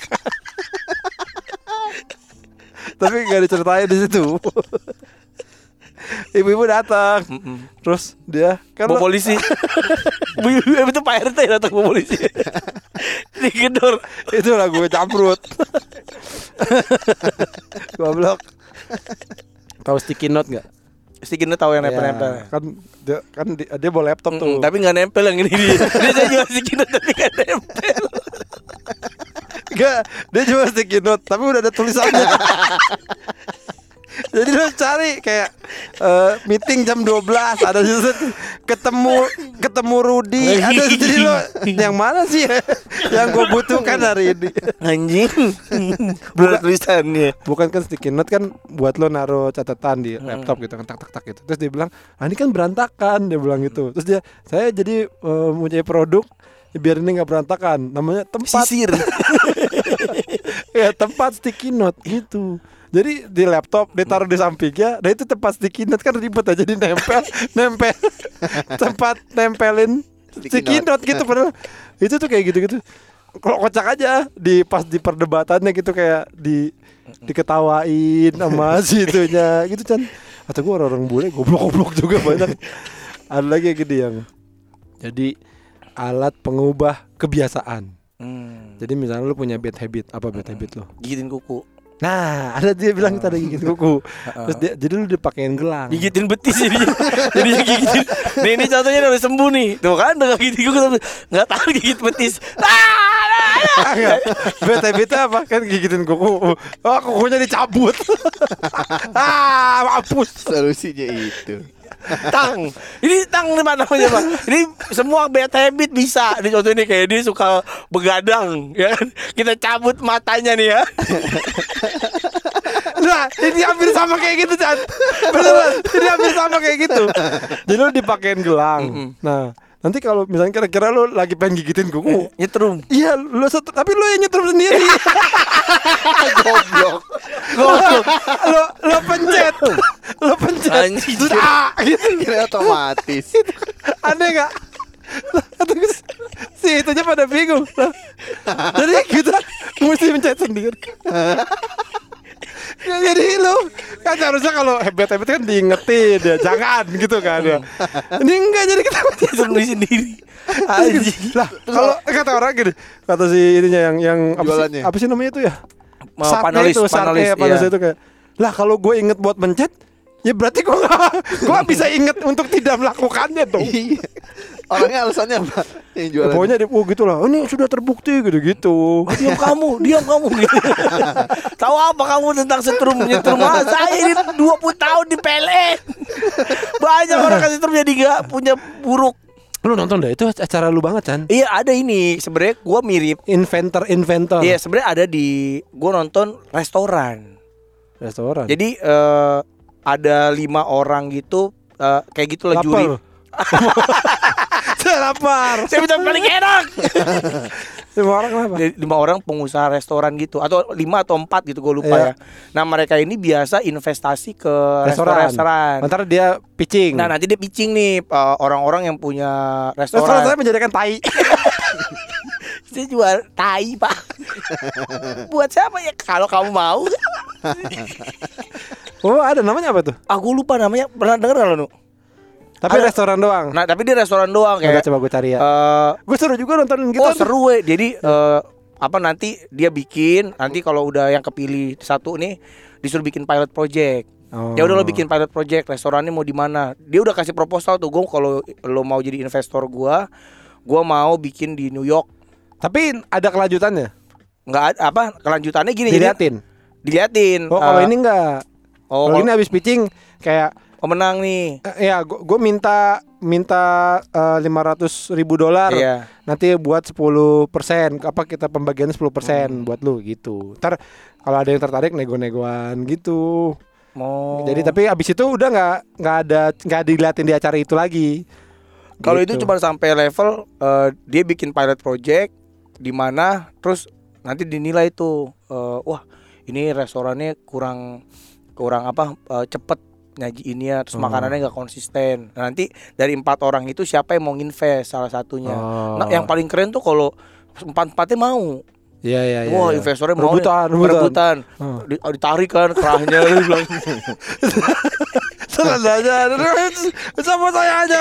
A: Tapi nggak diceritain di situ. Ibu-ibu datang, terus dia kan
C: bawa polisi Bu- bu- itu pak rt datang bawa polisi digedor
A: itu lagu camprut. Goblok. Tahu sticky note nggak?
C: Sticknya tahu yang nempel-nempel
A: Ya, kan dia kan dia, dia bawa laptop tuh.
C: Tapi nggak nempel yang ini dia dia juga sticky note tapi nggak nempel
A: Enggak, dia cuma sticky note tapi udah ada tulisannya. Jadi lo cari kayak eh, meeting jam 12 ada situ ketemu ketemu Rudi ada jadi lo yang mana sih ya, yang gue butuhkan hari ini.
C: Anjing. Belum tulisannya.
A: bukan kan sticky note kan buat lo naruh catatan di laptop gitu kan tak tak tak gitu. Terus dia bilang ah ini kan berantakan dia bilang gitu. Terus dia saya jadi eh, mempunyai produk biar ini nggak berantakan. Namanya tempat.
C: Sisir
A: ya tempat sticky note gitu. Jadi di laptop ditaruh di sampingnya nah itu tempat sticky note kan ribet aja di nempel nempel. Tempat nempelin
B: Sticky
A: note. gitu padahal. Itu tuh kayak gitu-gitu. Kalau kocak aja di pas di perdebatannya gitu kayak di diketawain sama si itunya gitu kan atau gue orang-orang bule goblok-goblok juga banyak. Ada lagi yang yang jadi alat pengubah kebiasaan
C: hmm.
A: jadi misalnya lu punya bad habit, apa bad habit lo?
C: gigitin kuku
A: Nah, ada dia bilang tadi gigit kuku. Terus dia jadi lu dipakein gelang.
C: gigitin betis jadi jadi gigitin nih ini contohnya udah sembuh nih tuh kan udah gigitin kuku tapi nggak tahu gigit betis
A: Ah, enggak. Bad habit apa? Kan gigitin kuku. Oh, kukunya dicabut. ah, mampus.
B: solusinya itu
C: tang. Ini tang nih mana namanya pak? Ini semua bad habit bisa. Ini contoh ini kayak dia suka begadang ya kan? Kita cabut matanya nih ya.
A: Nah, ini hampir sama kayak gitu, Chan. Beneran, ini hampir sama kayak gitu. Jadi lu dipakein gelang. Nah, nanti kalau misalnya kira-kira lu lagi pengen gigitin kuku,
C: nyetrum
A: Iya, lu set- tapi lu yang nyetrum sendiri.
B: goblok
A: lo lo pencet. Lo pencet. Ah, gitu.
B: kira otomatis
A: Aneh nggak? Terus si itunya pada bingung. Jadi kita mesti mencet sendiri. Ya, jadi lu kan harusnya kalau hebat hebat kan diingetin ya jangan gitu kan ya. Ini enggak jadi kita
C: sendiri sendiri.
A: Lah kalau kata orang gini kata si ininya yang yang apa sih, apa sih namanya itu ya
C: panelis,
A: itu, sartnya,
C: panelis,
A: panelis
C: iya.
A: itu kayak lah kalau gue inget buat mencet ya berarti gue gak gue bisa inget untuk tidak melakukannya dong
B: Iya. Orangnya alasannya apa? Yang
A: Ya,
B: jualan.
A: pokoknya dia oh gitu lah ini sudah terbukti gitu gitu
C: diam kamu, diam kamu gitu. Tahu apa kamu tentang setrum nyetrum? Ah, saya ini 20 tahun di PLN. Banyak orang kasih setrum jadi gak punya buruk.
A: lu nonton deh itu acara lu banget kan
C: Iya ada ini sebenarnya gua mirip.
A: inventor inventor
C: Iya sebenarnya ada di gua nonton restoran.
A: restoran
C: Jadi eh, ada lima orang gitu eh, kayak gitulah
A: lapar
C: juri.
A: saya lapar
C: Saya minta paling enak.
A: lima orang kenapa
C: Jadi, lima orang pengusaha restoran gitu atau lima atau empat gitu gue lupa
A: Iya.
C: ya. Nah mereka ini biasa investasi ke
A: restoran
C: restoran.
A: Ntar dia pitching
C: Nah nanti dia pitching nih eh, orang-orang yang punya
A: restoran saya
C: restoran.
A: menjadikan tai
C: Saya jual tai pak. Buat siapa ya? Kalau kamu mau.
A: Oh ada namanya apa tuh
C: Aku lupa namanya. Pernah dengar nggak lo
A: tapi
C: Ada.
A: restoran doang
C: Nah tapi di restoran doang kayak.
A: coba gue cari ya
C: eh,
A: gue seru juga nontonin gitu
C: oh seru we. Jadi eh, apa nanti dia bikin. Nanti kalau udah yang kepilih satu nih disuruh bikin pilot project.
A: Oh.
C: Ya udah lo bikin pilot project, restorannya mau di mana? Dia udah kasih proposal tuh, gue kalau lo mau jadi investor gua, gua mau bikin di New York.
A: Tapi ada kelanjutannya.
C: Nggak ada apa kelanjutannya gini jadi-
A: Diliatin.
C: diliatin.
A: Oh, kalau
C: Eh,
A: ini enggak.
C: Oh,
A: Kalau ini habis pitching kayak
C: oh, menang nih.
A: eh, ya gue minta minta lima ratus ribu dolar
C: Iya.
A: nanti buat 10 persen apa kita pembagiannya 10 persen
C: Hmm.
A: buat lu gitu ntar kalau ada yang tertarik nego-negoan gitu
C: Mau.
A: jadi tapi abis itu udah nggak nggak ada nggak diliatin di acara itu lagi
C: kalau
A: Gitu.
C: itu cuma sampai level eh, dia bikin pilot project di mana terus nanti dinilai tuh eh, wah ini restorannya kurang kurang apa eh, cepet nyajiinnya terus
A: Oh.
C: makanannya nggak konsisten nah, nanti dari empat orang itu siapa yang mau nginvest salah satunya
A: Oh.
C: nah yang paling keren tuh kalau empat empatnya mau
A: Iya iya iya.
C: wah
A: iya.
C: investornya mau
A: rebutan,
C: nih,
A: rebutan.
C: rebutan.
A: Oh.
C: Di- ditarik kan kerahnya dia bilang
A: Salah aja. Sama saya aja.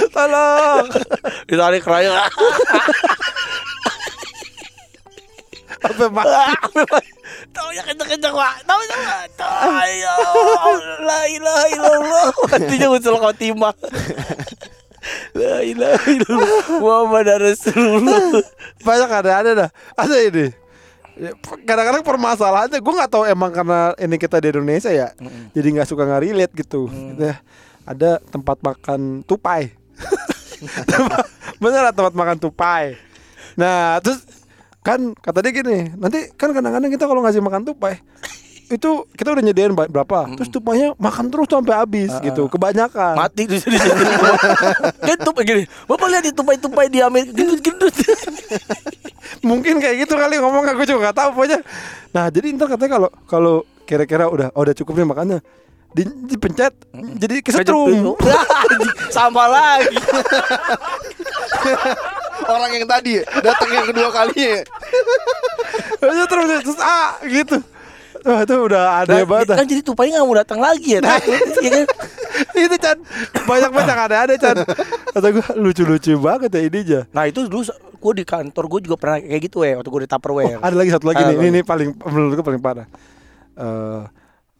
A: Tolong.
C: ditarik kerahnya
A: Apa mak?
C: Kenceng-kenceng pak Tahu Tahu La ilaha illallah Matinya usul khotimah La ilaha illallah Muhammad Rasulullah
A: Banyak ada ada dah. Ada ini. Kadang-kadang permasalahannya gue nggak tahu emang karena ini kita di Indonesia ya, jadi nggak suka nggak relate gitu. Gitu ya. Ada tempat makan tupai. Bener tempat makan tupai. Nah terus kan kata dia gini, nanti kan kadang-kadang kita kalau ngasih makan tupai itu kita udah nyediain berapa, terus tupainya makan terus sampai habis gitu, kebanyakan.
C: Mati di sini Kan tupai gini Bapak lihat di tupai-tupai di Amerika Gendut-gendut.
A: Mungkin kayak gitu kali ngomong aku juga nggak tahu pokoknya. Nah jadi ntar katanya kalau kalau kira-kira udah oh, udah cukup nih makannya di, dipencet jadi kesetrum.
C: Sama lagi.
B: Orang yang tadi ya, datang yang kedua kalinya. ya.
A: kesetrum terus ah gitu. Wah itu udah aneh banget.
C: Kan jadi tupai nggak mau datang lagi ya takut, ya kan?
A: itu Chan. Banyak banget yang ada-ada Chan. Kata gue lucu-lucu banget ya ini aja
C: Nah itu dulu gue di kantor gue juga pernah kayak gitu ya Waktu gue di Tupperware.
A: Ada lagi satu lagi
C: Ah,
A: nih. Ini, ini paling menurut gue paling parah. Eh,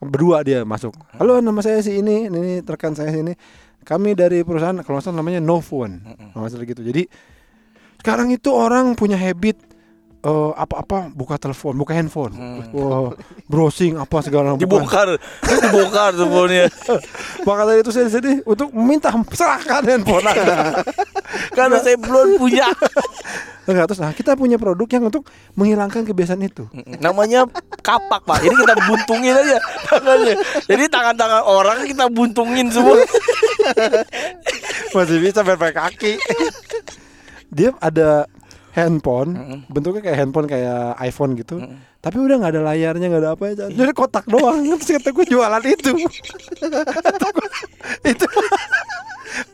A: berdua dia masuk. Halo nama saya si ini ini rekan saya si ini. Kami dari perusahaan kalau nggak salah namanya Novone. Kalau nggak salah gitu. Jadi sekarang itu orang punya habit eh, apa-apa buka telepon buka handphone. Wah, browsing apa segala macam.
C: Dibongkar. Dibongkar semuanya
A: maka dari itu saya sedih untuk meminta serahkan handphone anda.
C: Karena saya belum punya.
A: Enggak, terus nah kita punya produk yang untuk menghilangkan kebiasaan itu.
C: Namanya kapak pak. Jadi kita buntungin aja tangannya. Jadi tangan-tangan orang kita buntungin semua.
A: Masih bisa berpakai kaki. Dia ada handphone bentuknya kayak handphone kayak iPhone gitu tapi udah nggak ada layarnya nggak ada apa ya jadi kotak doang terus kata gue jualan itu itu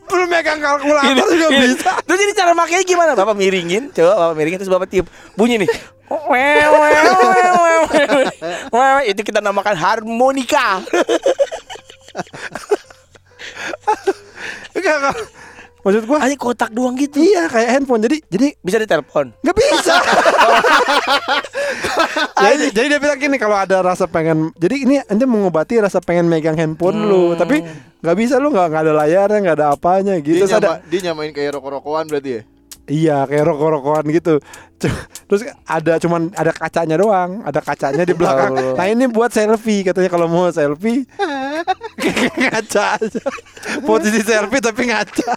A: lu megang kalkulator
C: Gini,
A: juga
C: gini.
A: bisa.
C: Terus jadi cara makainya gimana? Bapak miringin, coba bapak miringin terus bapak tiup. Bunyi nih. Wew, wew, wew, wew, wew. Wew, Itu kita namakan harmonika.
A: Maksud gua
C: Ini kotak doang gitu.
A: Iya kayak handphone jadi jadi
C: Bisa ditelepon.
A: nggak bisa. jadi, jadi dia bilang gini kalau ada rasa pengen jadi ini ente mengobati rasa pengen megang handphone lu tapi nggak bisa lu nggak ada layarnya nggak ada apanya gitu
B: Dia,
A: Terus ada
B: nyama, dia nyamain kayak rokok-rokokan berarti ya?
A: Iya kayak rokok-rokokan gitu. Terus ada cuman ada kacanya doang ada kacanya di belakang. Nah ini buat selfie katanya kalau mau selfie ngaca aja. Posisi selfie tapi ngaca.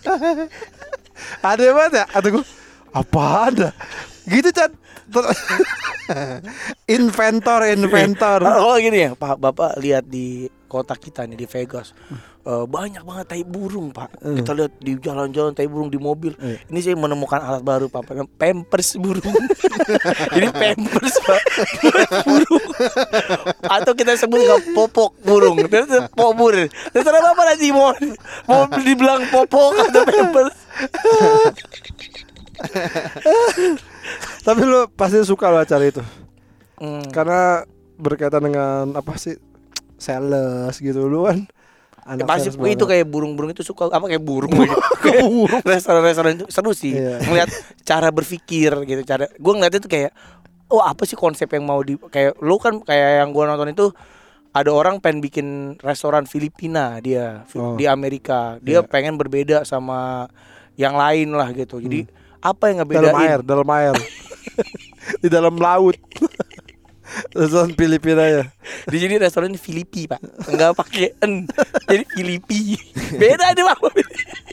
A: Ada banget ya atau gue apa ada? Gitu Chan. Inventor inventor.
C: Oh gini ya, Pak Bapak lihat di kota kita nih di Vegas. Eh, banyak banget tai burung, Pak. Kita lihat di jalan-jalan tai burung di mobil. Ini saya menemukan alat baru, Pak. Pampers burung. Ini pampers, Pak. burung. Atau kita sebut nggak popok burung. Terus popur. Terserah Bapak nanti mau mau dibilang popok atau pampers.
A: tapi lu pasti suka lah acara itu
C: Hmm.
A: karena berkaitan dengan apa sih sales gitu lu kan anak sales
C: itu kayak burung-burung itu suka apa kayak burung. Kayak burung. restoran-restoran itu seru sih.
A: Iya.
C: ngeliat cara berpikir gitu cara gue ngeliatnya tuh kayak oh apa sih konsep yang mau di kayak lu kan kayak yang gue nonton itu ada orang pengen bikin restoran Filipina dia
A: Oh.
C: di Amerika. Dia
A: Iya.
C: pengen berbeda sama yang lain lah gitu. Jadi apa yang
A: Hmm. dalam
C: ngebedain
A: air dalam air. Di dalam laut. Restoran Filipina ya
C: di sini restoran Filipi pak. Nggak pakai n. Jadi Filipi. Beda deh pak.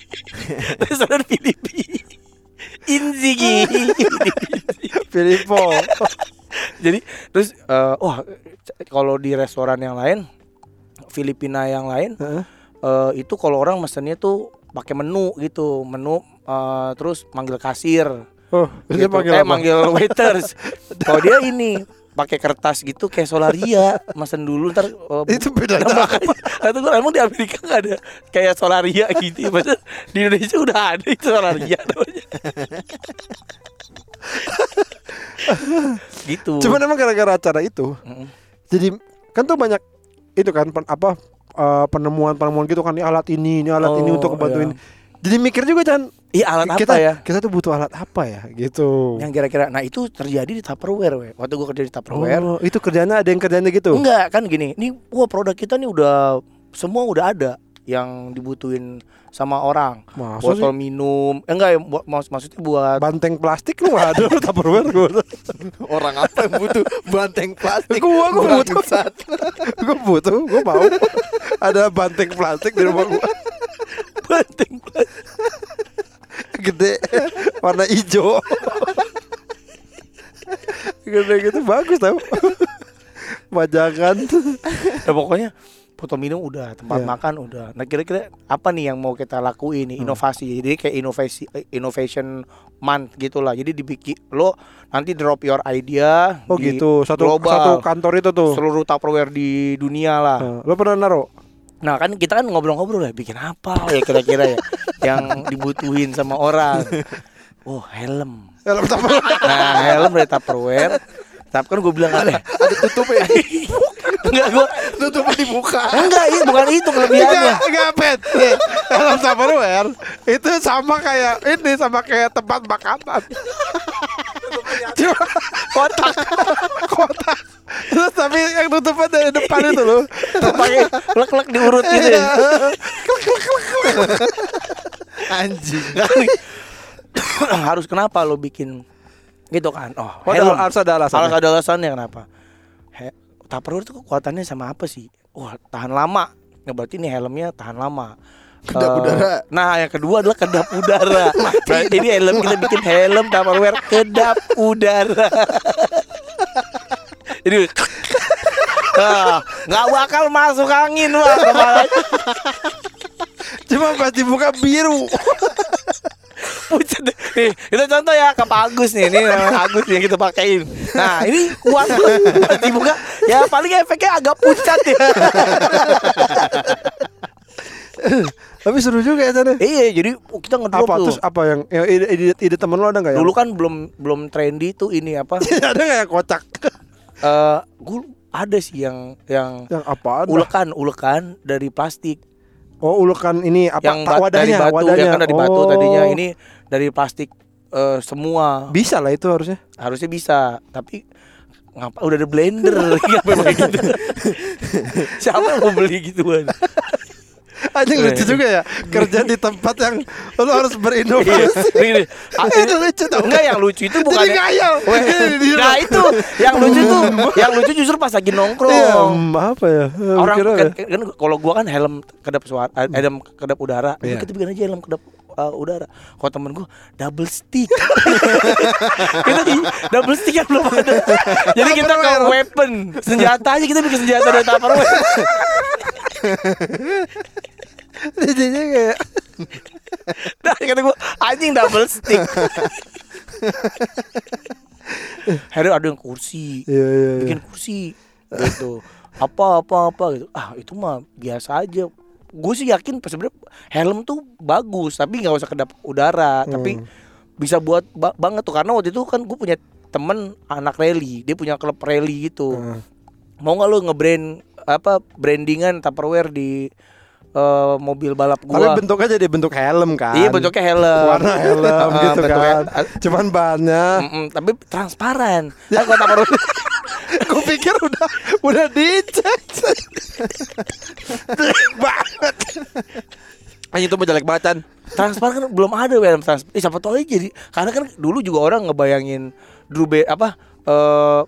C: Restoran Filipi. Inzigi
A: Filipo
C: jadi terus eh, wah kalau di restoran yang lain Filipina yang lain
A: Heeh.
C: eh, itu kalau orang mesennya tuh pakai menu gitu. Menu eh, terus manggil kasir.
A: Oh dia
C: gitu.
A: panggil
C: eh
A: apa?
C: manggil waiters. Kalau dia ini pakai kertas gitu kayak solaria mesen dulu ntar eh,
A: itu beda
C: Nah, makanya kata gue emang di Amerika nggak ada kayak solaria gitu ya. Maksudnya di Indonesia udah ada itu solaria namanya. gitu.
A: cuman emang gara-gara acara itu
C: Mm.
A: jadi kan tuh banyak itu kan pen- apa eh, penemuan-penemuan gitu kan ini alat ini ini alat ini
C: Oh,
A: untuk ngebantu
C: iya.
A: Jadi mikir juga kan
C: Iya alat
A: kita
C: apa ya?
A: kita tuh butuh alat apa ya gitu
C: Yang kira-kira nah itu terjadi di Tupperware we. Waktu gue kerja di Tupperware.
A: oh itu kerjanya ada yang kerjanya gitu
C: Enggak kan gini, ini wah produk kita nih udah semua udah ada yang dibutuhin sama orang.
A: Masa
C: Botol
A: sih?
C: minum, eh, enggak ya, mak- maksudnya buat
A: banteng plastik lu ada lu Tupperware gua
B: Orang apa yang butuh banteng plastik?
A: Gua- gua butuh. Gue butuh gue mau ada banteng plastik di rumah gua
C: banteng
A: gede warna hijau gede gitu bagus tau pajangan
C: Ya pokoknya foto minum udah, tempat
A: Iya.
C: makan udah. Nah kira-kira apa nih yang mau kita lakuin nih inovasi? Jadi kayak inovasi eh, innovation month gitulah. Jadi dibikin lo nanti drop your idea.
A: oh
C: di
A: gitu satu
C: global,
A: satu kantor itu tuh
C: seluruh Tupperware di dunia lah.
A: Nah, lo pernah naro
C: Nah kan kita kan ngobrol-ngobrol ya bikin apa ya kira-kira ya yang dibutuhin sama orang. Oh helm.
A: helm Tupperware
C: Nah helm dari Tupperware. Tapi kan gue bilang ya?
B: Ada tutupnya.
C: Enggak gue
B: Tutupnya dibuka.
C: Enggak, itu bukan itu kelebihannya.
A: Enggak, enggak pet Helm Tupperware Itu sama kayak Ini sama kayak tempat makanan Cuma
C: Kotak
A: kotak Terus tapi yang tutupnya dari depan itu loh
C: pakai lek-lek diurut gitu ya.
B: Anjing.
C: harus kenapa lo bikin gitu kan? Oh,
A: Oh,
C: helm.
A: harus ada alasannya.
C: Harus ada alasannya kenapa? He, Tupperware itu kekuatannya sama apa sih? Wah, tahan lama. Nah, berarti ini helmnya tahan lama.
B: Kedap
C: Eh,
B: udara.
C: Nah, yang kedua adalah kedap udara. Ini helm kita bikin helm Tupperware kedap udara. Jadi Ah, nggak bakal masuk angin kepalanya.
A: Cuma pas dibuka biru
C: Pucat. Nih, itu contoh ya ke Pak Agus nih. Ini namanya Agus yang kita pakein. Nah, ini kuat tuh. Pas dibuka, ya paling efeknya agak pucat ya.
A: Tapi seru juga ya sana.
C: Iya, jadi kita ngedrop
A: Apa
C: tuh.
A: terus apa yang, yang ide, ide, ide temen lo ada nggak ya?
C: Dulu kan belum belum trendy tuh ini apa?
A: ada nggak yang kocak?
C: Eh, gue ada sih yang yang
A: yang apa?
C: ulekan ulekan dari plastik
A: Oh ulekan ini apa?
C: yang
A: ta-
C: ba- dari
A: wadahnya,
C: batu
A: wadahnya.
C: ya kan dari batu
A: Oh.
C: tadinya ini dari plastik eh, semua
A: bisa lah itu harusnya.
C: harusnya bisa tapi ngapa udah ada blender gitu siapa yang mau beli gituan
A: Anjing lucu
C: Iya.
A: juga ya kerja di tempat yang lo harus
C: Iya,
A: berinovasi.
C: ah,
A: Itu lucu tau.
C: enggak yang lucu itu bukan
A: Jadi ngayal.
C: Nah itu. Yang lucu tuh yang lucu justru pas lagi
A: Iya,
C: nongkrong
A: em, apa ya? Eh,
C: orang kan, kan kalau gua kan helm kedap suara eh, helm kedap udara.
A: Iya.
C: kita bikin aja helm kedap uh, udara. Kalau temen gua double stick. Kita di double stick kan belum ada. Jadi kita ke weapon. Senjata aja kita bikin senjata dari tupperware
A: Jadinya kayak
C: nah kata gua anjing double stick Harus ada yang kursi.
A: Iya iya iya.
C: bikin kursi. Gitu. Apa apa apa gitu. Ah itu mah biasa aja. Gue sih yakin sebenarnya helm tuh bagus tapi nggak usah kedap udara. Tapi bisa buat ba- banget tuh. Karena waktu itu kan gue punya temen anak rally. Dia punya klub rally gitu.
A: Hmm.
C: mau nggak lu ngebrand apa brandingan tupperware di eh, mobil balap
A: Tapi
C: gua
A: bentuknya jadi bentuk helm kan.
C: iya bentuknya helm
A: warna helm gitu kan. Cuman bannya
C: Mm-mm, tapi transparan kan kalau tupperware
A: Gue pikir udah udah dicek. banget. Anjing itu jelek banget
C: transparan kan belum ada helm transparan. Eh, siapa tahu aja jadi karena kan dulu juga orang ngebayangin Drube apa eh so-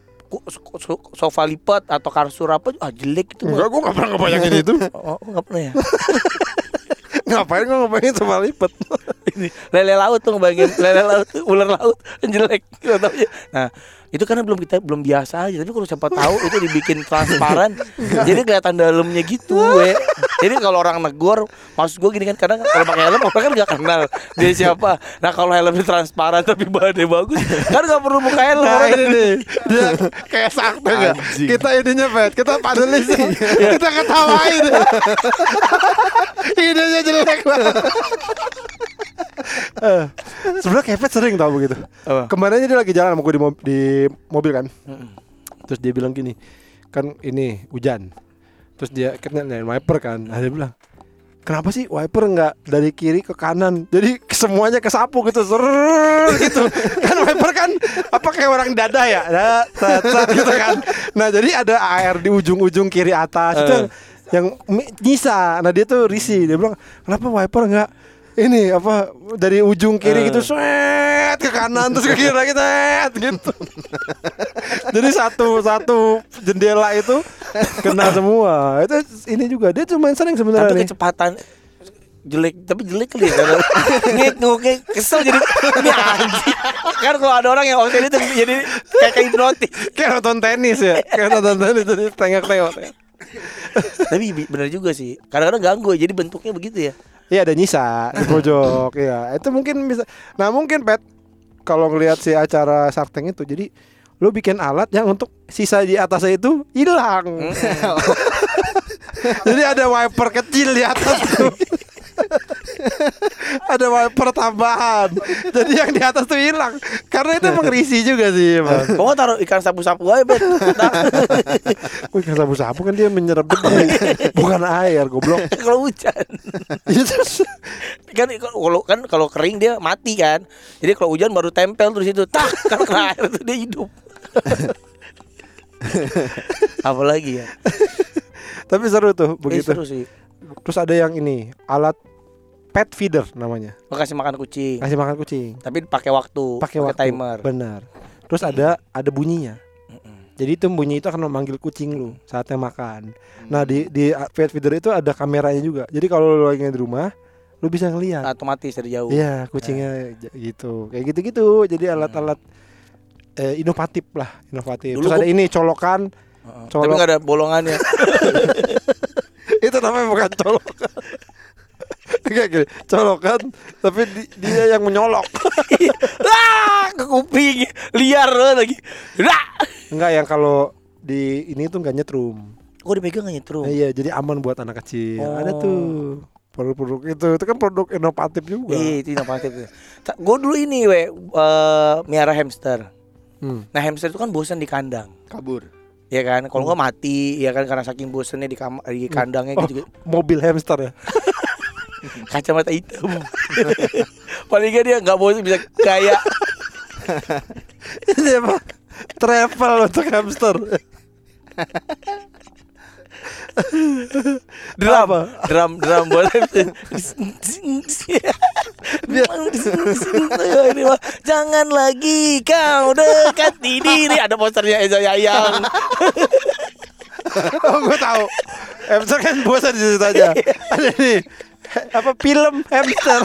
C: sofa lipat atau kasur apa ah jelek itu.
A: Enggak, gue gak pernah ngebayangin itu.
C: Oh, oh, nggak pernah ya.
A: Ngapain gue ngebayangin sama lipat?
C: Ini lele laut tuh ngebayangin lele laut, ular laut jelek. Ya. Nah, itu karena belum kita belum biasa aja. Tapi kalau siapa tahu itu dibikin transparan, jadi kelihatan dalamnya gitu, we. Jadi kalau orang negor, maksud gue gini kan kadang kalau pakai helm orang kan nggak kenal dia siapa. Nah kalau helmnya transparan tapi bahannya bagus, kan nggak perlu buka helm.
A: Nah
C: orang
A: ini nih Dia kayak sakti gak? Kita ininya Pet Kita panelis nih Kita ketawain. Idenya jelek banget. Eh, Sebenernya kepet sering tau begitu.
C: Apa?
A: Kemarin aja dia lagi jalan sama gue di, mo- di mobil kan. Terus dia bilang gini Kan ini hujan Terus dia kan nyalain wiper kan. Nah dia bilang Kenapa sih wiper nggak dari kiri ke kanan? Jadi semuanya kesapu gitu Serrrr gitu. Kan wiper kan Apa kayak orang dada ya? Nah, tat, tat, gitu kan. Nah jadi ada air di ujung-ujung kiri atas. Itu yang, yang nyisa. Nah dia tuh risih. Dia bilang Kenapa wiper nggak ini apa dari ujung kiri gitu swet ke kanan terus ke kiri lagi tet gitu. Jadi satu satu jendela itu kena semua. Itu ini juga dia cuma sering sebenarnya
C: Tapi kecepatan jelek tapi jelek kali ya ini kesel jadi ini anjing. Kan kalau ada orang yang waktu itu jadi kayak kayak hipnotis.
A: Kayak nonton tenis ya kayak nonton tenis jadi tengok tengok
C: tapi bener juga sih. Kadang-kadang ganggu jadi bentuknya begitu ya
A: iya ada nyisa di pojok ya itu mungkin bisa nah mungkin pet kalau ngelihat si acara Shark Tank itu jadi lu bikin alat yang untuk sisa di atasnya itu hilang. Jadi ada wiper kecil di atas tuh ada wiper tambahan jadi yang di atas tuh hilang. Karena itu emang risih juga sih
C: kok nggak taruh ikan sapu-sapu aja bet. Nah,
A: Wih, kan sapu-sapu kan dia menyerap debu bukan air goblok.
C: Kalau hujan.
A: Iya,
C: kan kalau kan kalau kering dia mati kan. Jadi kalau hujan baru tempel terus itu tak kan kena air tuh dia hidup. Apalagi ya?
A: Tapi seru tuh
C: Eh,
A: begitu.
C: seru sih.
A: Terus ada yang ini alat pet feeder namanya.
C: Gua kasih makan kucing.
A: Kasih makan kucing.
C: Tapi pakai waktu
A: pakai waktu.
C: timer.
A: Benar. Terus ada ada bunyinya. Jadi itu bunyi itu akan memanggil kucing lu saatnya makan. Nah di di pet feeder itu ada kameranya juga. Jadi kalau lu lagi di rumah lu bisa ngeliat.
C: Otomatis dari jauh.
A: Iya kucingnya j- gitu. Kayak gitu gitu jadi alat-alat eh, inovatif lah inovatif.
C: Dulu
A: terus ada ini colokan.
C: Heeh.
A: Colok.
C: tapi nggak ada bolongannya.
A: Itu namanya bukan colokan Kayak gini, colokan tapi di- dia yang menyolok
C: ah ke kuping liar banget lagi Dah!
A: enggak yang kalau di ini tuh nggak nyetrum
C: kok dipegang nggak nyetrum
A: Nah, iya jadi aman buat anak kecil ada
C: Oh.
A: tuh produk-produk itu itu kan produk inovatif juga
C: Iya, itu inovatif. Gue dulu ini we eh, miara hamster.
A: Hmm.
C: Nah hamster itu kan bosan di kandang,
B: Kabur.
C: ya kan? Kalau nggak mati, ya kan karena saking bosannya di kam di kandangnya
A: Oh,
C: gitu,
A: mobil hamster ya
C: kacamata hitam. Paling nggak dia nggak bosan bisa kayak
A: ini apa travel untuk hamster
C: drum,
A: Apa?
C: drum, drum mah, Jangan lagi kau dekati diri. Ada posternya Eza Yayang.
A: oh gue tahu hamster kan bosan di situ aja ada nih apa film hamster?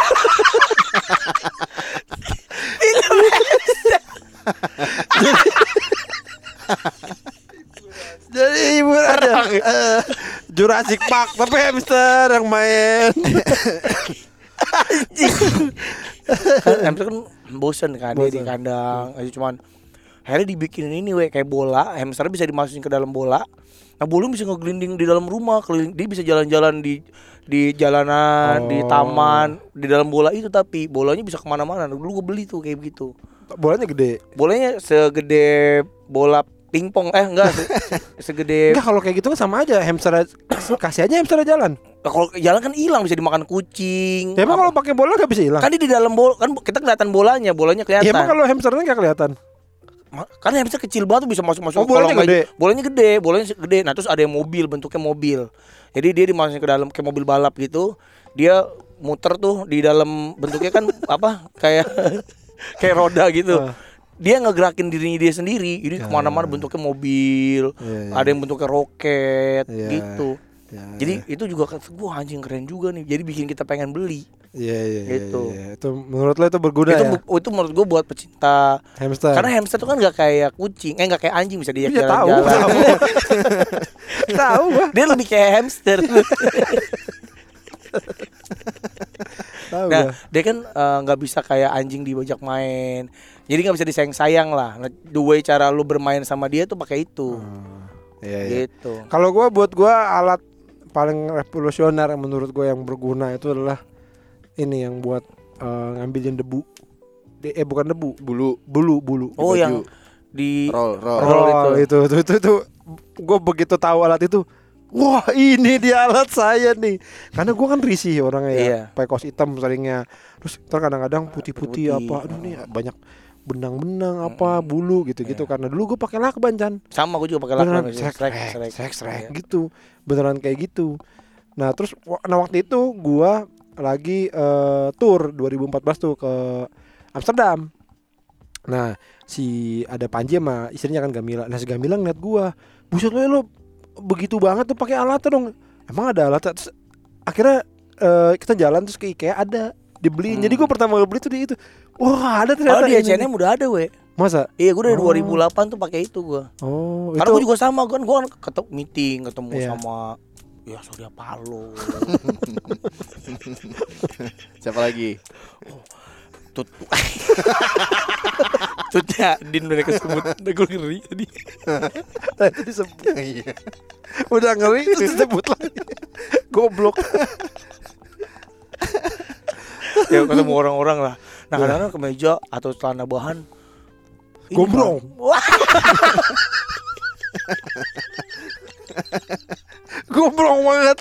A: Jadi ibu ada eh, Jurassic Park tapi hamster yang main.
C: Kan hamster kan bosen kan dia di
A: Bosen.
C: kandang. Itu cuman akhirnya dibikin ini we kayak bola. Hamster bisa dimasukin ke dalam bola nah bola bisa ngegelinding di dalam rumah keliling dia bisa jalan-jalan di di jalanan di
A: Oh.
C: taman di dalam bola itu tapi bolanya bisa ke mana-mana. Dulu gue beli tuh kayak begitu.
A: Bolanya gede?
C: Bolanya segede bola pingpong. Eh enggak se- segede
A: enggak kalau kayak gitu kan sama aja hamster kasih aja hamster jalan.
C: Nah, kalau jalan kan hilang bisa dimakan kucing.
A: Ya emang kalau pakai bola nggak bisa hilang?
C: Kan di dalam bola kan kita kelihatan bolanya bolanya kelihatan
A: ya emang kalau hamsternya nggak kelihatan
C: Ma- Kan hamster kecil banget tuh bisa masuk-masuk
A: Oh, bolanya
C: kolong
A: gede?
C: aja. Bolanya gede, bolanya gede. Nah, terus ada yang mobil, bentuknya mobil. Jadi dia dimasukin ke dalam kayak mobil balap gitu. Dia muter tuh di dalam bentuknya kan apa? Kayak kayak roda gitu.
A: Ah.
C: Dia ngegerakin dirinya dia sendiri. Jadi
A: Ya,
C: ke mana-mana
A: ya.
C: bentuknya mobil.
A: Iya, iya.
C: Ada yang bentuknya roket
A: Iya.
C: gitu.
A: Ya,
C: Jadi itu juga kata gua anjing keren juga nih. Jadi bikin kita pengen beli.
A: Iya iya iya,
C: Gitu.
A: iya. Itu menurut lo itu berguna
C: itu
A: ya
C: bu- itu menurut gua buat pecinta
A: hamster.
C: karena hamster tuh kan gak kayak kucing, eh gak kayak anjing bisa diajak
A: Iya, tahu,
C: jalan-jalan.
A: tahu. tahu.
C: Dia lebih kayak hamster.
A: Tahu
C: nah, dia kan eh, nggak bisa kayak anjing dibajak main. Jadi nggak bisa disayang-sayang lah. Nah, the way cara lu bermain sama dia tuh pakai itu.
A: Iya iya.
C: Gitu.
A: Kalau gua buat gua alat paling revolusioner menurut gua yang berguna itu adalah ini yang buat eh, ngambilin debu. De- eh bukan debu,
B: Bulu.
A: bulu bulu.
C: Oh,
B: baju.
C: yang di
B: Roll, roll.
C: Roll
A: Roll itu itu itu, itu. gue begitu tahu alat itu wah ini dia alat saya nih karena gue kan risih orangnya ya
C: Iya.
A: pakai kaos hitam seringnya terus ntar kadang-kadang putih-putih
C: Putih.
A: apa aduh nih banyak benang-benang apa bulu gitu-gitu karena dulu gue pakai lakban Chan
C: sama gue juga pakai
A: beneran
C: lakban
A: srek
C: srek
A: srek
C: srek.
A: srek srek
C: Iya.
A: gitu beneran kayak gitu nah terus nah waktu itu gua lagi eh, tour 2014 tuh ke Amsterdam nah si ada Panji sama istrinya kan Gamila nah si Gamila ngeliat gua buset lo lo begitu banget tuh pakai alatnya dong emang ada alatnya terus akhirnya eh, kita jalan terus ke IKEA ada dibeliin
C: Hmm.
A: jadi gua pertama kali beli tuh di itu wah ada ternyata
C: Oh di. H&M udah ada we.
A: masa
C: Iya gue dari
A: Oh.
C: 2008 tuh pakai itu gue.
A: oh
C: Karena
A: itu
C: gue juga sama kan gue kan ketemu meeting ketemu
A: Iya.
C: sama ya Surya Paloh.
B: Siapa lagi?
C: Tut. Tutnya Din udah kesebut. Udah gue ngeri tadi.
A: Disebut
B: Iya.
A: udah ngeri terus disebut lagi goblok
C: ya ketemu orang-orang lah. Nah kadang-kadang kemeja atau celana bahan. Wah,
A: goblok banget.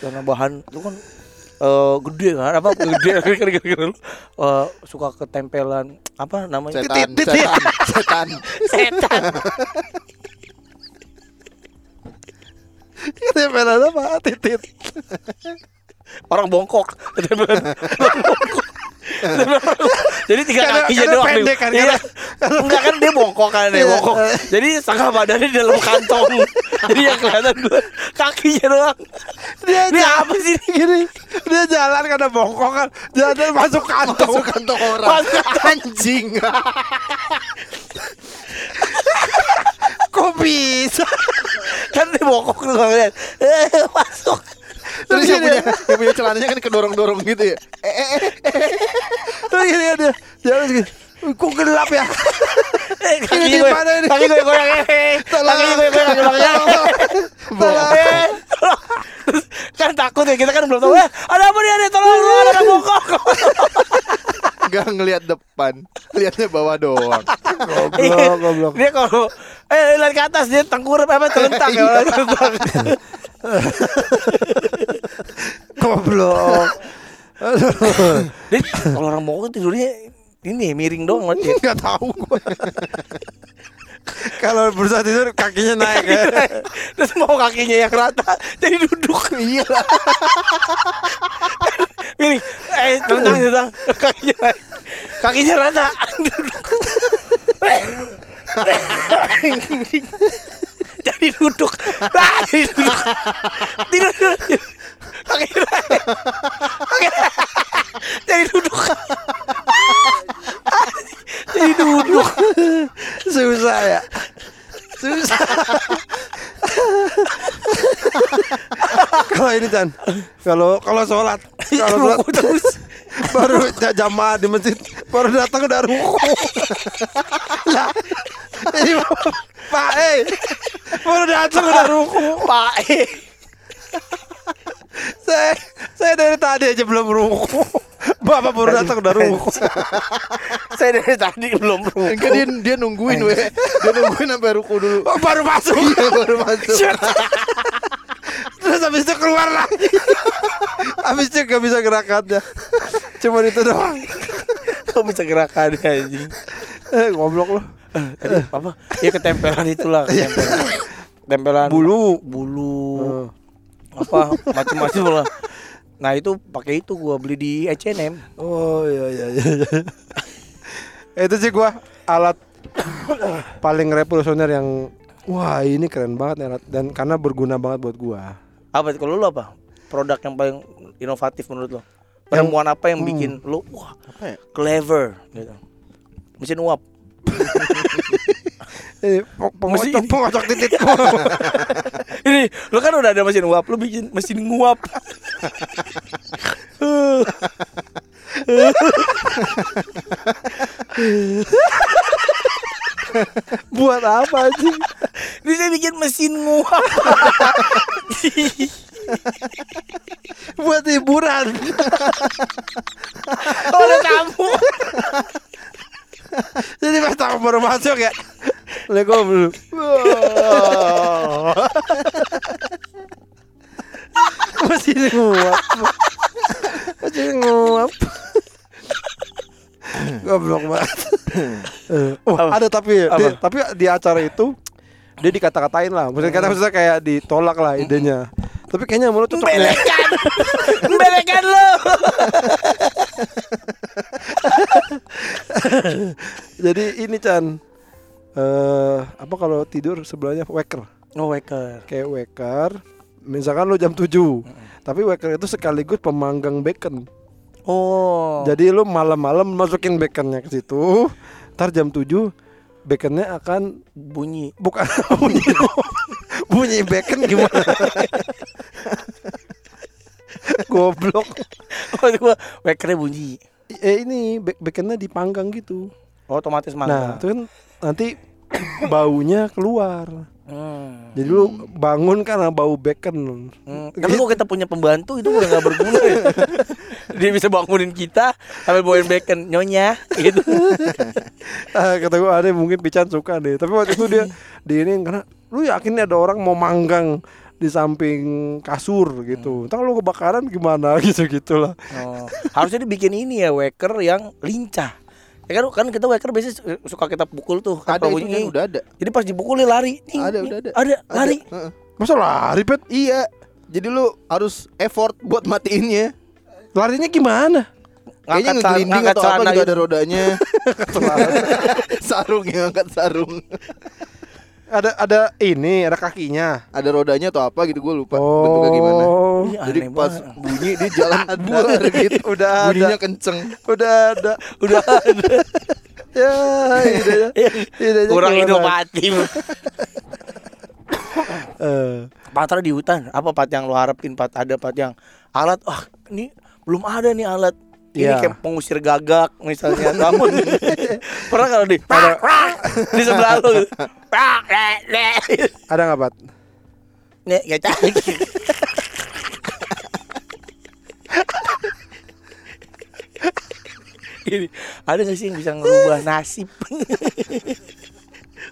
C: Celana bahan itu kan eh gede kan? Apa? Gede kira-kira lu eh, suka ketempelan apa namanya?
B: Setan,
A: Titit, titit.
B: setan, setan.
C: setan.
A: Ketempelan apa? Titit.
C: Orang bongkok. Ketempelan. orang bongkok. jadi tiga
A: Karena-
C: kakinya
A: karena
C: doang
A: pendek kan,
C: Iya.
A: karena-
C: enggak kan dia bongkok kan dia
A: Iya.
C: bongkok. Jadi setengah badannya di dalam kantong. Jadi yang kelihatan gue kakinya doang.
A: Dia jalan
C: apa sih ini?
A: gini. Dia jalan karena bongkok kan. Jalan masuk kantong.
B: Masuk kantong orang.
C: Masuk
B: Anjing.
A: kok bisa?
C: Kan dia bongkok tuh eh masuk
B: Terus yang punya, yang punya celananya kan kedorong-dorong gitu ya. Eh, eh, eh.
A: terus gini dia jalan segini "Wih, kok gelap ya
C: kaki gue kaki gue goyang kakinya gue goyang kaki gue
A: Tolong.
C: kita kan belum tahu. Eh, ada apa nih? Ada tolong lu ada orang bokok.
B: Gak ngelihat depan, lihatnya bawah doang.
C: Iya.
A: Goblok, goblok.
C: Dia kalau eh lihat ke atas dia tengkurap apa terlentang ya.
A: Goblok.
C: Dia kalau orang bokok tidurnya ini miring doang berarti.
A: Enggak tahu gua. Kalau berusaha tidur kakinya naik ya.
C: Terus mau kakinya yang rata jadi duduk. Iya. Ini eh tentang tentang kakinya naik. kakinya rata. Jadi duduk. Ah, jadi duduk. Tidur. Kakinya- Jadi duduk. Jadi duduk.
A: Susah ya. Susah. kalau ini Chan, kalau kalau sholat, kalau sholat
C: Ruku terus.
A: baru ja- jamaah di masjid, baru datang udah ruku. lah, ini Pak eh, baru datang udah ruku.
C: Pak eh.
A: Saya saya dari tadi aja belum ruku. Bapak baru datang udah ruku.
C: Saya dari tadi belum ruku.
B: Enggak dia dia nungguin weh. Dia nungguin sampai ruku dulu.
A: Oh, baru masuk.
B: Iya baru masuk.
A: Terus habis itu keluar lagi. habis itu gak bisa gerakannya. Cuma itu doang.
C: Kok bisa gerakan anjing?
A: Eh, goblok lu.
C: Tadi apa? Ya ketempelan itulah, ketempelan. Tempelan
A: Bulu.
C: bulu apa macam-macam lah. Nah itu pakai itu gua beli di H&M.
A: Oh iya iya iya. itu sih gua alat paling revolusioner yang wah ini keren banget nih dan karena berguna banget buat gua.
C: Apa kalau lu apa? Produk yang paling inovatif menurut lo? Penemuan apa yang bikin lu wah
B: Apa ya?
C: clever gitu. Mesin uap.
A: Eh, pe- pengocok pengocok titik.
C: Ini lu kan udah ada mesin uap, lu bikin mesin nguap.
A: buat apa sih?
C: Ini saya bikin mesin nguap.
A: buat hiburan.
C: Oh, ada tamu.
A: Jadi pas tamu baru masuk ya. Lego belum. Masih nguap. Masih nguap. Goblok banget. Oh, ada tapi di, tapi di acara itu dia dikata-katain lah. Maksudnya kata maksudnya kayak ditolak lah idenya. Tapi kayaknya menurut cocok nih.
C: Belekan. Belekan lo.
A: Jadi ini Chan eh apa kalau tidur sebelahnya waker.
C: Oh, waker.
A: Kayak waker. Misalkan lo jam 7 Tapi waker itu sekaligus pemanggang bacon
C: Oh.
A: Jadi lo malam-malam masukin baconnya ke situ Ntar jam 7 Baconnya akan
C: bunyi.
A: Bukan bunyi Bunyi bacon gimana Goblok
C: gua wakernya bunyi.
A: Eh ini ba- baconnya dipanggang gitu
C: Oh, otomatis
A: Nah
C: mangga.
A: itu kan nanti baunya keluar
C: Hmm.
A: Jadi lu bangun karena bau bacon
C: Hmm. Tapi kalau kita punya pembantu itu udah nggak berguna ya. Dia bisa bangunin kita sambil bawain bacon nyonya gitu.
A: Ah, kata gue ada mungkin Pican suka deh tapi waktu itu dia di ini karena lu yakin ada orang mau manggang di samping kasur gitu ntar lu kebakaran gimana gitu gitulah
C: Oh, harusnya dibikin ini ya waker yang lincah. Ya kan kan kita waker biasanya su- suka kita pukul tuh kan
B: Ada itu kan udah ada.
C: Jadi pas dipukulin lari. Nih,
B: Ada,
C: nih,
B: udah ada.
C: Ada, lari.
B: Heeh.
A: masa lari pet
B: Iya. Jadi lu harus effort buat matiinnya.
A: larinya gimana
B: Kayaknya ngegelinding atau apa gitu
C: gitu.
B: ada rodanya. sarung yang angkat sarung.
A: Ada ada ini ada kakinya
B: Ada rodanya atau apa gitu gue lupa bentuknya gimana.
A: oh
B: Jadi pas
C: banget.
B: bunyi dia jalan buar gitu.
A: udah
B: Bunyinya
A: ada
B: kenceng.
A: udah ada
C: Udah ada.
A: ya idenya idenya
C: Kurang inovatif.
A: Eh,
C: Patra di hutan, apa Pat yang lo harapin Pat? Ada Pat yang alat, ah ini belum ada nih alat ini
A: yeah.
C: kayak pengusir gagak misalnya namun pernah kalau di ada, di sebelah lu gitu.
A: ada nggak pak
C: nih ya cari ini ada nggak sih yang bisa ngubah nasib?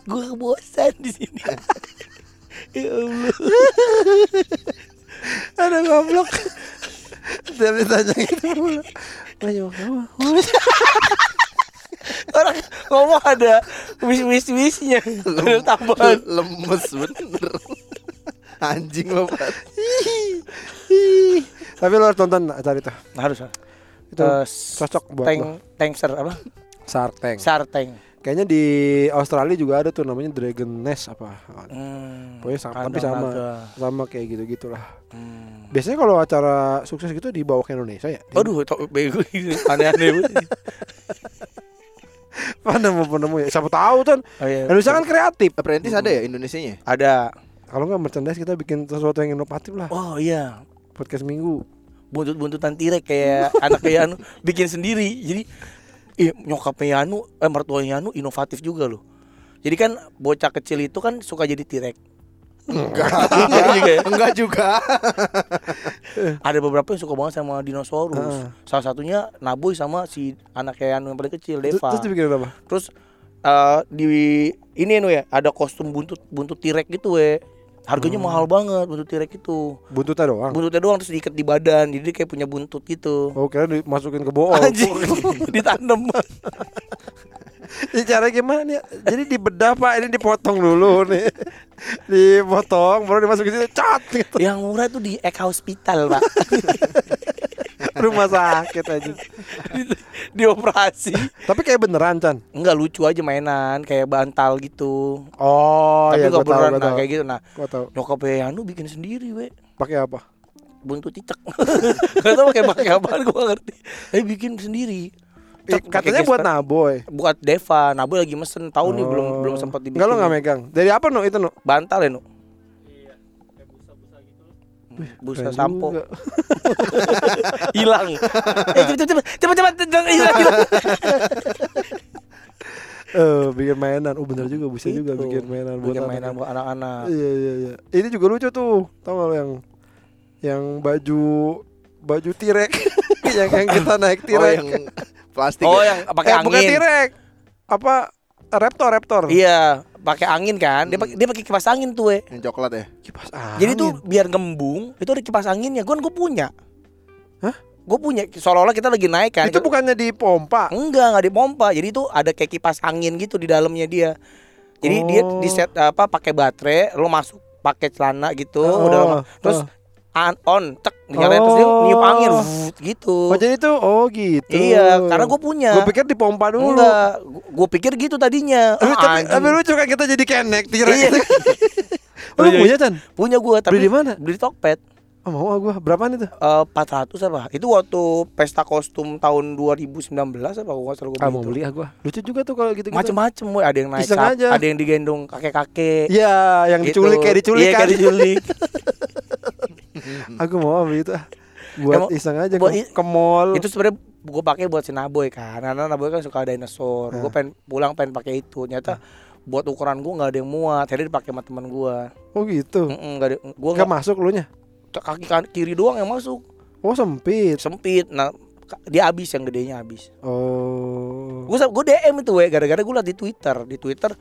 C: Gua bosan di sini. ya Allah.
A: Ada goblok. Tapi tanya gitu. Ayo, kamu.
C: Orang ngomong ada wish wish wishnya. Ada tambahan.
B: Lemes bener. Anjing lo.
A: Tapi lo harus nonton acara itu.
C: Harus.
A: Itu
C: Eh,
A: cocok buat
C: tank
A: lo.
C: tankster apa?
A: Shark Tank.
C: Sarteng.
A: Kayaknya di Australia juga ada tuh namanya Dragon Nest apa.
C: Hmm,
A: Pokoknya sama, tapi sama
C: naga.
A: sama kayak gitu-gitulah.
C: Hmm.
A: Biasanya kalau acara sukses gitu dibawa ke Indonesia ya.
C: Aduh, tok bego ini aneh-aneh.
A: Mana mau penemu ya? Siapa tahu kan.
C: Oh, iya.
A: Indonesia kan kreatif.
B: Apprentice ada ya Indonesianya?
C: Ada.
A: Kalau nggak merchandise kita bikin sesuatu yang inovatif lah.
C: Oh iya,
A: Podcast minggu.
C: buntut-buntutan tirek kayak anak kayak anu bikin sendiri. Jadi ih nyokapnya Yanu, eh mertuanya Yanu inovatif juga loh. Jadi kan bocah kecil itu kan suka jadi tirek.
B: Enggak.
C: Enggak juga ya?
B: Enggak juga.
C: Ada beberapa yang suka banget sama dinosaurus.
A: Heeh.
C: Salah satunya Naboy sama si anak yang paling kecil Deva.
A: terus dibikin apa?
C: Terus eh, di ini nu ya ada kostum buntut buntut tirek gitu we. Harganya mahal banget buntut tirek itu.
A: Buntutnya doang.
C: Buntutnya doang terus diikat di badan, jadi kayak punya buntut gitu.
A: Oh kira dimasukin ke bool.
C: Ditanam.
A: Ini cara gimana nih? Jadi dibedah pak, ini dipotong dulu nih. Dipotong, baru dimasukin situ, cat gitu.
C: Yang murah tuh di Ek Hospital, Pak.
A: Rumah sakit aja.
C: Dioperasi.
A: Tapi kayak beneran Chan.
C: Enggak lucu aja mainan, kayak bantal gitu.
A: Oh,
C: Tapi
A: ya
C: enggak
A: tahu,
C: beneran
A: gua
C: nah,
A: tahu.
C: kayak gitu. Nah,
A: Gua tahu.
C: nyokapnya Yanu bikin sendiri, we.
A: Pakai apa?
C: Buntut cicak. Gak tau pakai pakai apaan gua gak ngerti. Eh bikin sendiri.
A: Eh,
C: Cek, pakai
A: katanya buat naboy.
C: buat Deva, Nabu lagi mesen tahu nih belum
A: Oh.
C: belum sempat dibikin.
A: Enggak lo nggak megang. Dari apa no itu no?
C: Bantal ya, Nu?
D: Iya, kayak busa-busa gitu.
C: Busa sampo. Hilang. eh cepet cepet cepet cepet hilang hilang.
A: Eh, bikin mainan. Oh bener juga, bisa juga
C: Itu.
A: bikin mainan buat
C: Bikin
A: anak.
C: mainan buat anak-anak.
A: Iya iya iya. Ini juga lucu tuh. Tahu nggak lo yang yang baju baju tirek yang yang kita naik
B: Oh
A: tirek.
B: yang plastik.
C: Oh,
B: ya?
C: yang pakai
A: eh, bukan
C: angin.
A: tirek. Apa raptor raptor.
C: Iya, pakai angin kan. Dia pakai dia pakai kipas angin tuh, we.
B: Yang coklat ya.
A: Kipas angin.
C: Jadi tuh biar gembung, itu ada kipas anginnya. Gue gue punya.
A: Hah?
C: Gue punya. Seolah-olah kita lagi naik kan.
A: itu bukannya di pompa.
C: Enggak, enggak dipompa. Jadi itu ada kayak kipas angin gitu di dalamnya dia. Jadi dia
A: Oh.
C: di set apa pakai baterai, lo masuk pakai celana gitu,
A: Oh,
C: udah lama. Terus
A: oh.
C: an- on, tek, nyalain terus dia niup angin,
A: Oh.
C: vuut, gitu.
A: Oh jadi tuh oh gitu.
C: Iya, karena gue punya.
A: Gue pikir dipompa dulu.
C: Enggak, gue pikir gitu tadinya.
A: Tapi,
C: Ah,
A: tapi, tapi lucu kan kita jadi naik tirek.
C: Iya.
A: oh, lu punya Chan?
C: punya gue tapi
A: Beli di mana?
C: Beli di Tokped.
A: Oh mau ah gua. Berapaan itu?
C: Eh, 400 apa? Itu waktu pesta kostum tahun 2019 apa gua salah gua
A: Ah mau beli ah gua. Lucu juga tuh kalau gitu.
C: Macem-macem woy. ada yang naik
A: Iseng aja.
C: ada yang digendong kakek-kakek.
A: Iya, yang
C: Gitu.
A: diculik kayak diculik
C: Iya,
A: kan.
C: kayak diculik.
A: Aku mau beli itu. ah. Buat
C: Emang-
A: iseng aja
C: buat
A: ke, mall.
C: itu sebenarnya gue pakai buat si Naboy kan. Karena Naboy kan suka dinosaur. Gue
A: Nah.
C: pengen pulang pengen pakai itu. Ternyata buat ukuran gue nggak ada yang muat. Akhirnya dipakai sama teman gue.
A: Oh gitu.
C: Nggak ada. Gue
A: Gak masuk lu nya.
C: Kaki kan- kiri doang yang masuk.
A: Oh sempit.
C: Sempit. Nah dia habis yang gedenya habis.
A: Oh.
C: Gue gue DM itu we gara-gara gue liat di Twitter. Di Twitter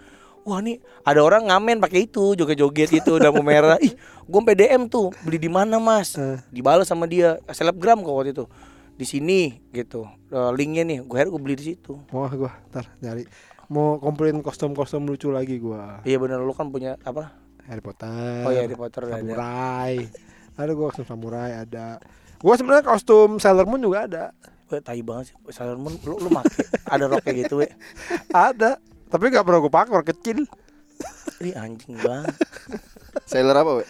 C: Wah nih ada orang ngamen pakai itu joget-joget gitu udah mau merah. Ih, gue sampai DM tuh beli di mana mas?
A: Eh.
C: Dibalas sama dia selebgram kok waktu itu. Di sini gitu. Eh, linknya nih, gue akhirnya gue beli di situ.
A: Mau ah gua ntar nyari. Mau komplain kostum-kostum lucu lagi gua.
C: Iya bener lu kan punya apa?
A: Harry Potter.
C: Oh iya Harry Potter.
A: Samurai. Ada gua kostum samurai ada. Gua sebenarnya kostum Sailor Moon juga ada.
C: Weh, tai banget sih. Sailor Moon lu lu make ada rok kayak gitu, we.
A: Ada. Tapi gak pernah gua pakai warna kecil.
C: Ih anjing banget.
B: Sailor apa, we?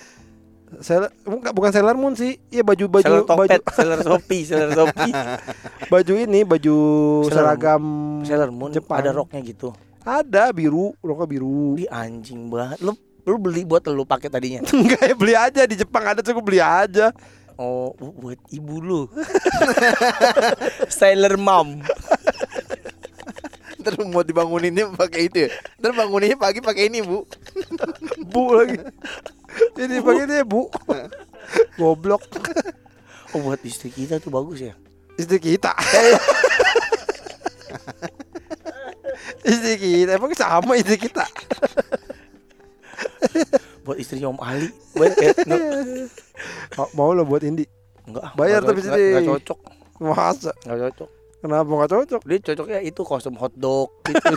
A: Sailor bukan, bukan Sailor Moon sih. Iya baju baju
C: Sailor
A: baju
C: Tokped, Sailor Shopee, Sailor Shopee.
A: baju ini baju
C: Sailor
A: seragam
C: Sailor Moon
A: Jepang.
C: ada roknya gitu.
A: Ada biru, roknya biru.
C: Ih anjing banget. Lu lu beli buat lu pakai tadinya.
A: Enggak ya beli aja di Jepang ada cukup beli aja.
C: Oh, bu- buat ibu lu. Sailor Mom.
B: Ntar mau dibanguninnya pakai itu ya. Ntar banguninnya pagi pakai ini, Bu.
A: Bu lagi. Ini pakai dia bu. Goblok.
C: Oh, buat istri kita tuh bagus ya.
A: Istri kita. Istri kita emang sama istri kita.
C: Buat istrinya Om Ali.
A: Mau- Mau lo buat Indi.
C: Enggak.
A: Bayar tapi sini.
C: nggak cocok.
A: Masa?
C: Enggak cocok.
A: Kenapa nggak cocok?
C: Dia cocoknya itu kostum hotdog gitu.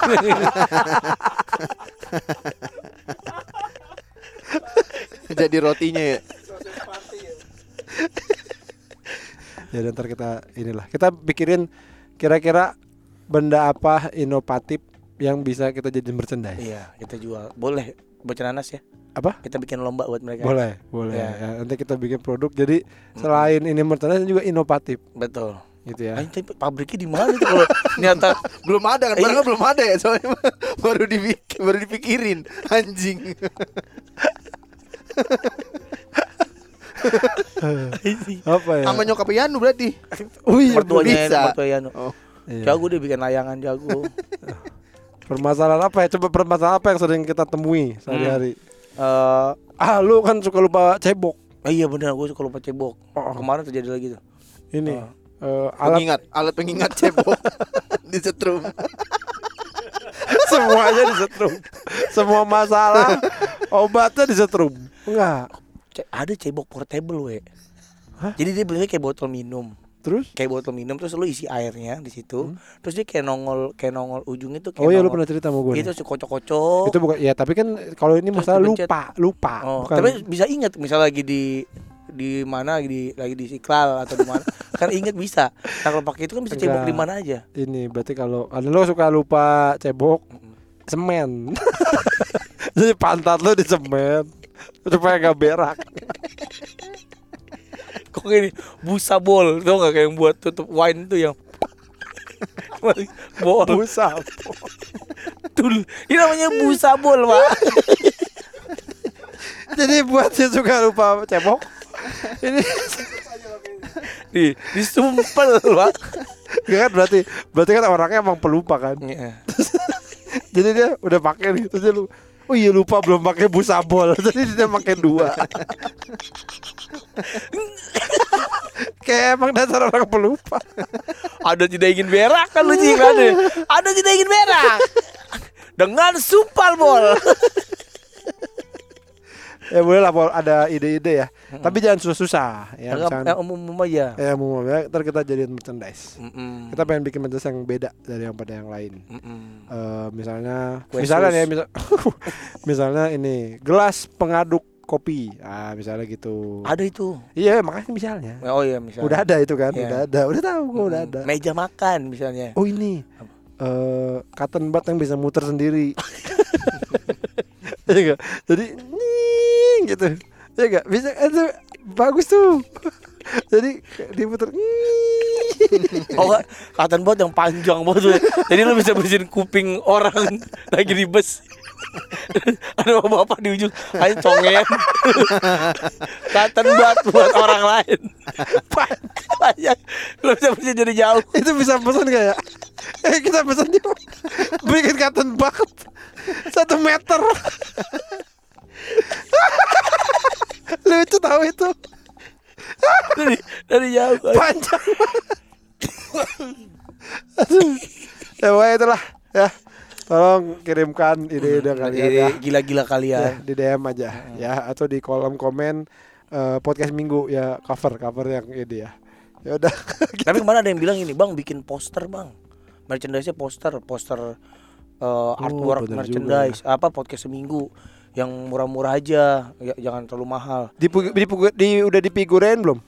B: Jadi rotinya ya.
A: Ya dan ntar kita inilah kita pikirin kira-kira benda apa inovatif yang bisa kita jadi merchandise.
C: iya, kita jual. Boleh bocah nanas ya.
A: Apa?
C: Kita bikin lomba buat mereka.
A: Boleh, boleh.
C: Ya.
A: Ya, nanti kita bikin produk jadi selain ini merchandise juga inovatif
C: Betul.
A: gitu ya.
C: Anjing, tapi pabriknya di mana tuh kalau ternyata
B: Belum ada kan,
C: Iya.
B: barangnya belum ada ya soalnya baru dibikin, baru dipikirin anjing.
A: Apa ya?
B: Sama nyokap Yanu berarti.
A: Oh iya,
C: mertuanya
B: bisa.
C: mertua Yanu.
B: Oh.
A: Iya.
C: Jago dia bikin layangan jago.
A: Permasalahan apa ya? Coba permasalahan apa yang sering kita temui sehari-hari?
C: Eh,
A: Ah, lu kan suka lupa cebok.
C: oh iya benar, gue suka lupa cebok.
A: Oh.
C: Kemarin terjadi lagi tuh.
A: Ini
C: Oh.
A: eh, alat
B: Pengingat, alat pengingat cebok disetrum.
A: semuanya disetrum. Semua masalah obatnya disetrum. Enggak.
C: Ce- ada cebok portable we. Jadi dia belinya kayak botol minum.
A: Terus?
C: Kayak botol minum terus lu isi airnya di situ. Terus dia kayak nongol kayak nongol ujung itu kayak
A: Hmm. Oh iya lu pernah cerita sama gue.
C: Itu si kocok-kocok.
A: Itu bukan ya tapi kan kalau ini
C: Terus
A: masalah
C: dipencet.
A: lupa, lupa.
C: Oh,
A: bukan.
C: tapi bisa ingat misalnya lagi di di mana lagi di lagi di Istiqlal atau di mana kan inget bisa nah kalau pakai itu kan bisa cebok
A: Enggak.
C: di mana aja
A: ini berarti kalau ada lo suka lupa cebok semen. Jadi pantat lo di semen supaya gak berak.
C: kok gini busa bol tau gak kayak yang buat tutup wine itu yang bol
A: Busa.
C: Tul. ini namanya busa bol pak
A: Jadi buat yang suka lupa cebok ini
C: di disumpel pak
A: Gak kan berarti berarti kan orangnya emang pelupa kan.
C: Iya.
A: Jadi dia udah pakai nih terus dia lu Oh iya lupa belum pakai busa bol Jadi dia pakai dua. Kayak emang dasar orang pelupa.
C: Ada tidak ingin berak kan lu sih ada. Ada tidak ingin berak. Dengan sumpal bol
A: Ya boleh lah ada ide-ide ya. Tapi jangan susah-susah ya,
C: yang,
A: misalkan,
C: yang umum umum aja.
A: Ya umum ya, Ntar kita jadiin merchandise.
C: Mm-mm.
A: Kita pengen bikin merchandise yang beda dari yang pada yang lain.
C: Mm-mm.
A: Eh, Misalnya
C: Kue
A: Misalnya
C: sus.
A: ya misal, Misalnya ini Gelas pengaduk kopi. Ah misalnya gitu.
C: Ada itu.
A: Iya makanya misalnya.
C: Oh iya misalnya.
A: Udah ada itu kan?
C: Iya.
A: Udah ada Udah tahu gua udah
C: Mm,
A: ada.
C: Meja makan misalnya.
A: Oh ini. Eh cotton bud yang bisa muter sendiri. Iya enggak? Jadi ning gitu. Iya enggak? Bisa itu bagus tuh. Jadi diputer.
C: Oh cotton bud yang panjang banget. Jadi lu bisa bersihin kuping orang lagi di bus. Ada bapak di ujung, ayo congen. cotton bud buat orang lain. Panjang. Lu bisa bersihin dari jauh.
A: itu bisa pesan enggak ya? Eh kita pesan yuk. Bikin cotton bud satu meter. Lucu tahu itu
C: Dari dari jauh.
A: panjang. Aduh. Ya pokoknya itulah ya. Tolong kirimkan ide-ide kalian ya.
C: Gila-gila
A: ya,
C: kalian.
A: di DM aja ya atau di kolom komen eh, podcast minggu ya cover cover yang ini ya ya udah
C: Tapi kemarin ada yang bilang ini, Bang, bikin poster, Bang. Merchandise-nya poster, poster eh, artwork
A: Oh,
C: merchandise. Apa podcast seminggu yang murah-murah aja, ya, jangan terlalu mahal.
A: di, di, di udah dipigurin belum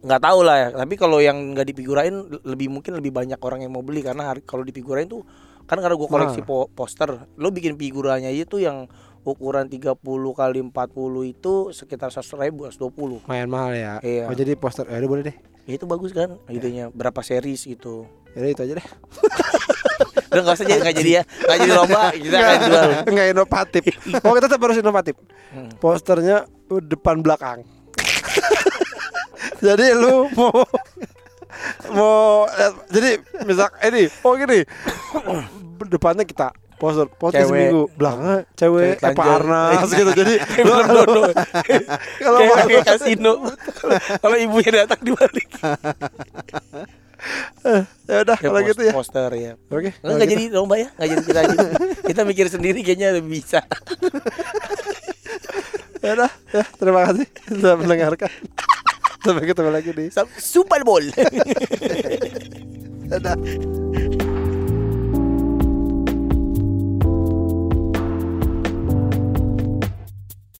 C: nggak tahu lah ya tapi kalau yang nggak dipigurain lebih mungkin lebih banyak orang yang mau beli karena kalau dipigurain tuh kan karena gua koleksi
A: Nah.
C: po- poster lo bikin figuranya aja tuh yang ukuran 30 kali 40 itu sekitar 100 ribu 120
A: main mahal ya
C: Iya.
A: oh jadi poster ya boleh deh
C: ya itu bagus kan idenya. Berapa series gitu.
A: Ya udah itu aja deh.
C: Udah nggak usah jadi nggak jadi ya. Nggak jadi lomba kita akan jual.
A: nggak inovatif. Oh kita tetap harus inovatif.
C: Hmm.
A: posternya uh, depan belakang. Jadi lu mau mau eh, jadi misal ini oh gini. Depannya kita poster poster
C: Cewek.
A: seminggu belakangnya cewek
C: Cewek
A: Eva
C: telanjang.
A: Arnas gitu jadi lu kalau
C: dodo. kayak kasino kalau ibunya datang dibalik
A: ya udah
C: Ya,
A: kalau gitu ya.
C: Poster ya.
A: Oke.
C: Enggak, enggak jadi lomba ya, enggak jadi kita gitu. kita mikir sendiri kayaknya lebih bisa.
A: Ya udah, ya terima kasih sudah mendengarkan. Sampai ketemu lagi di
C: Super Bowl.
A: Dadah.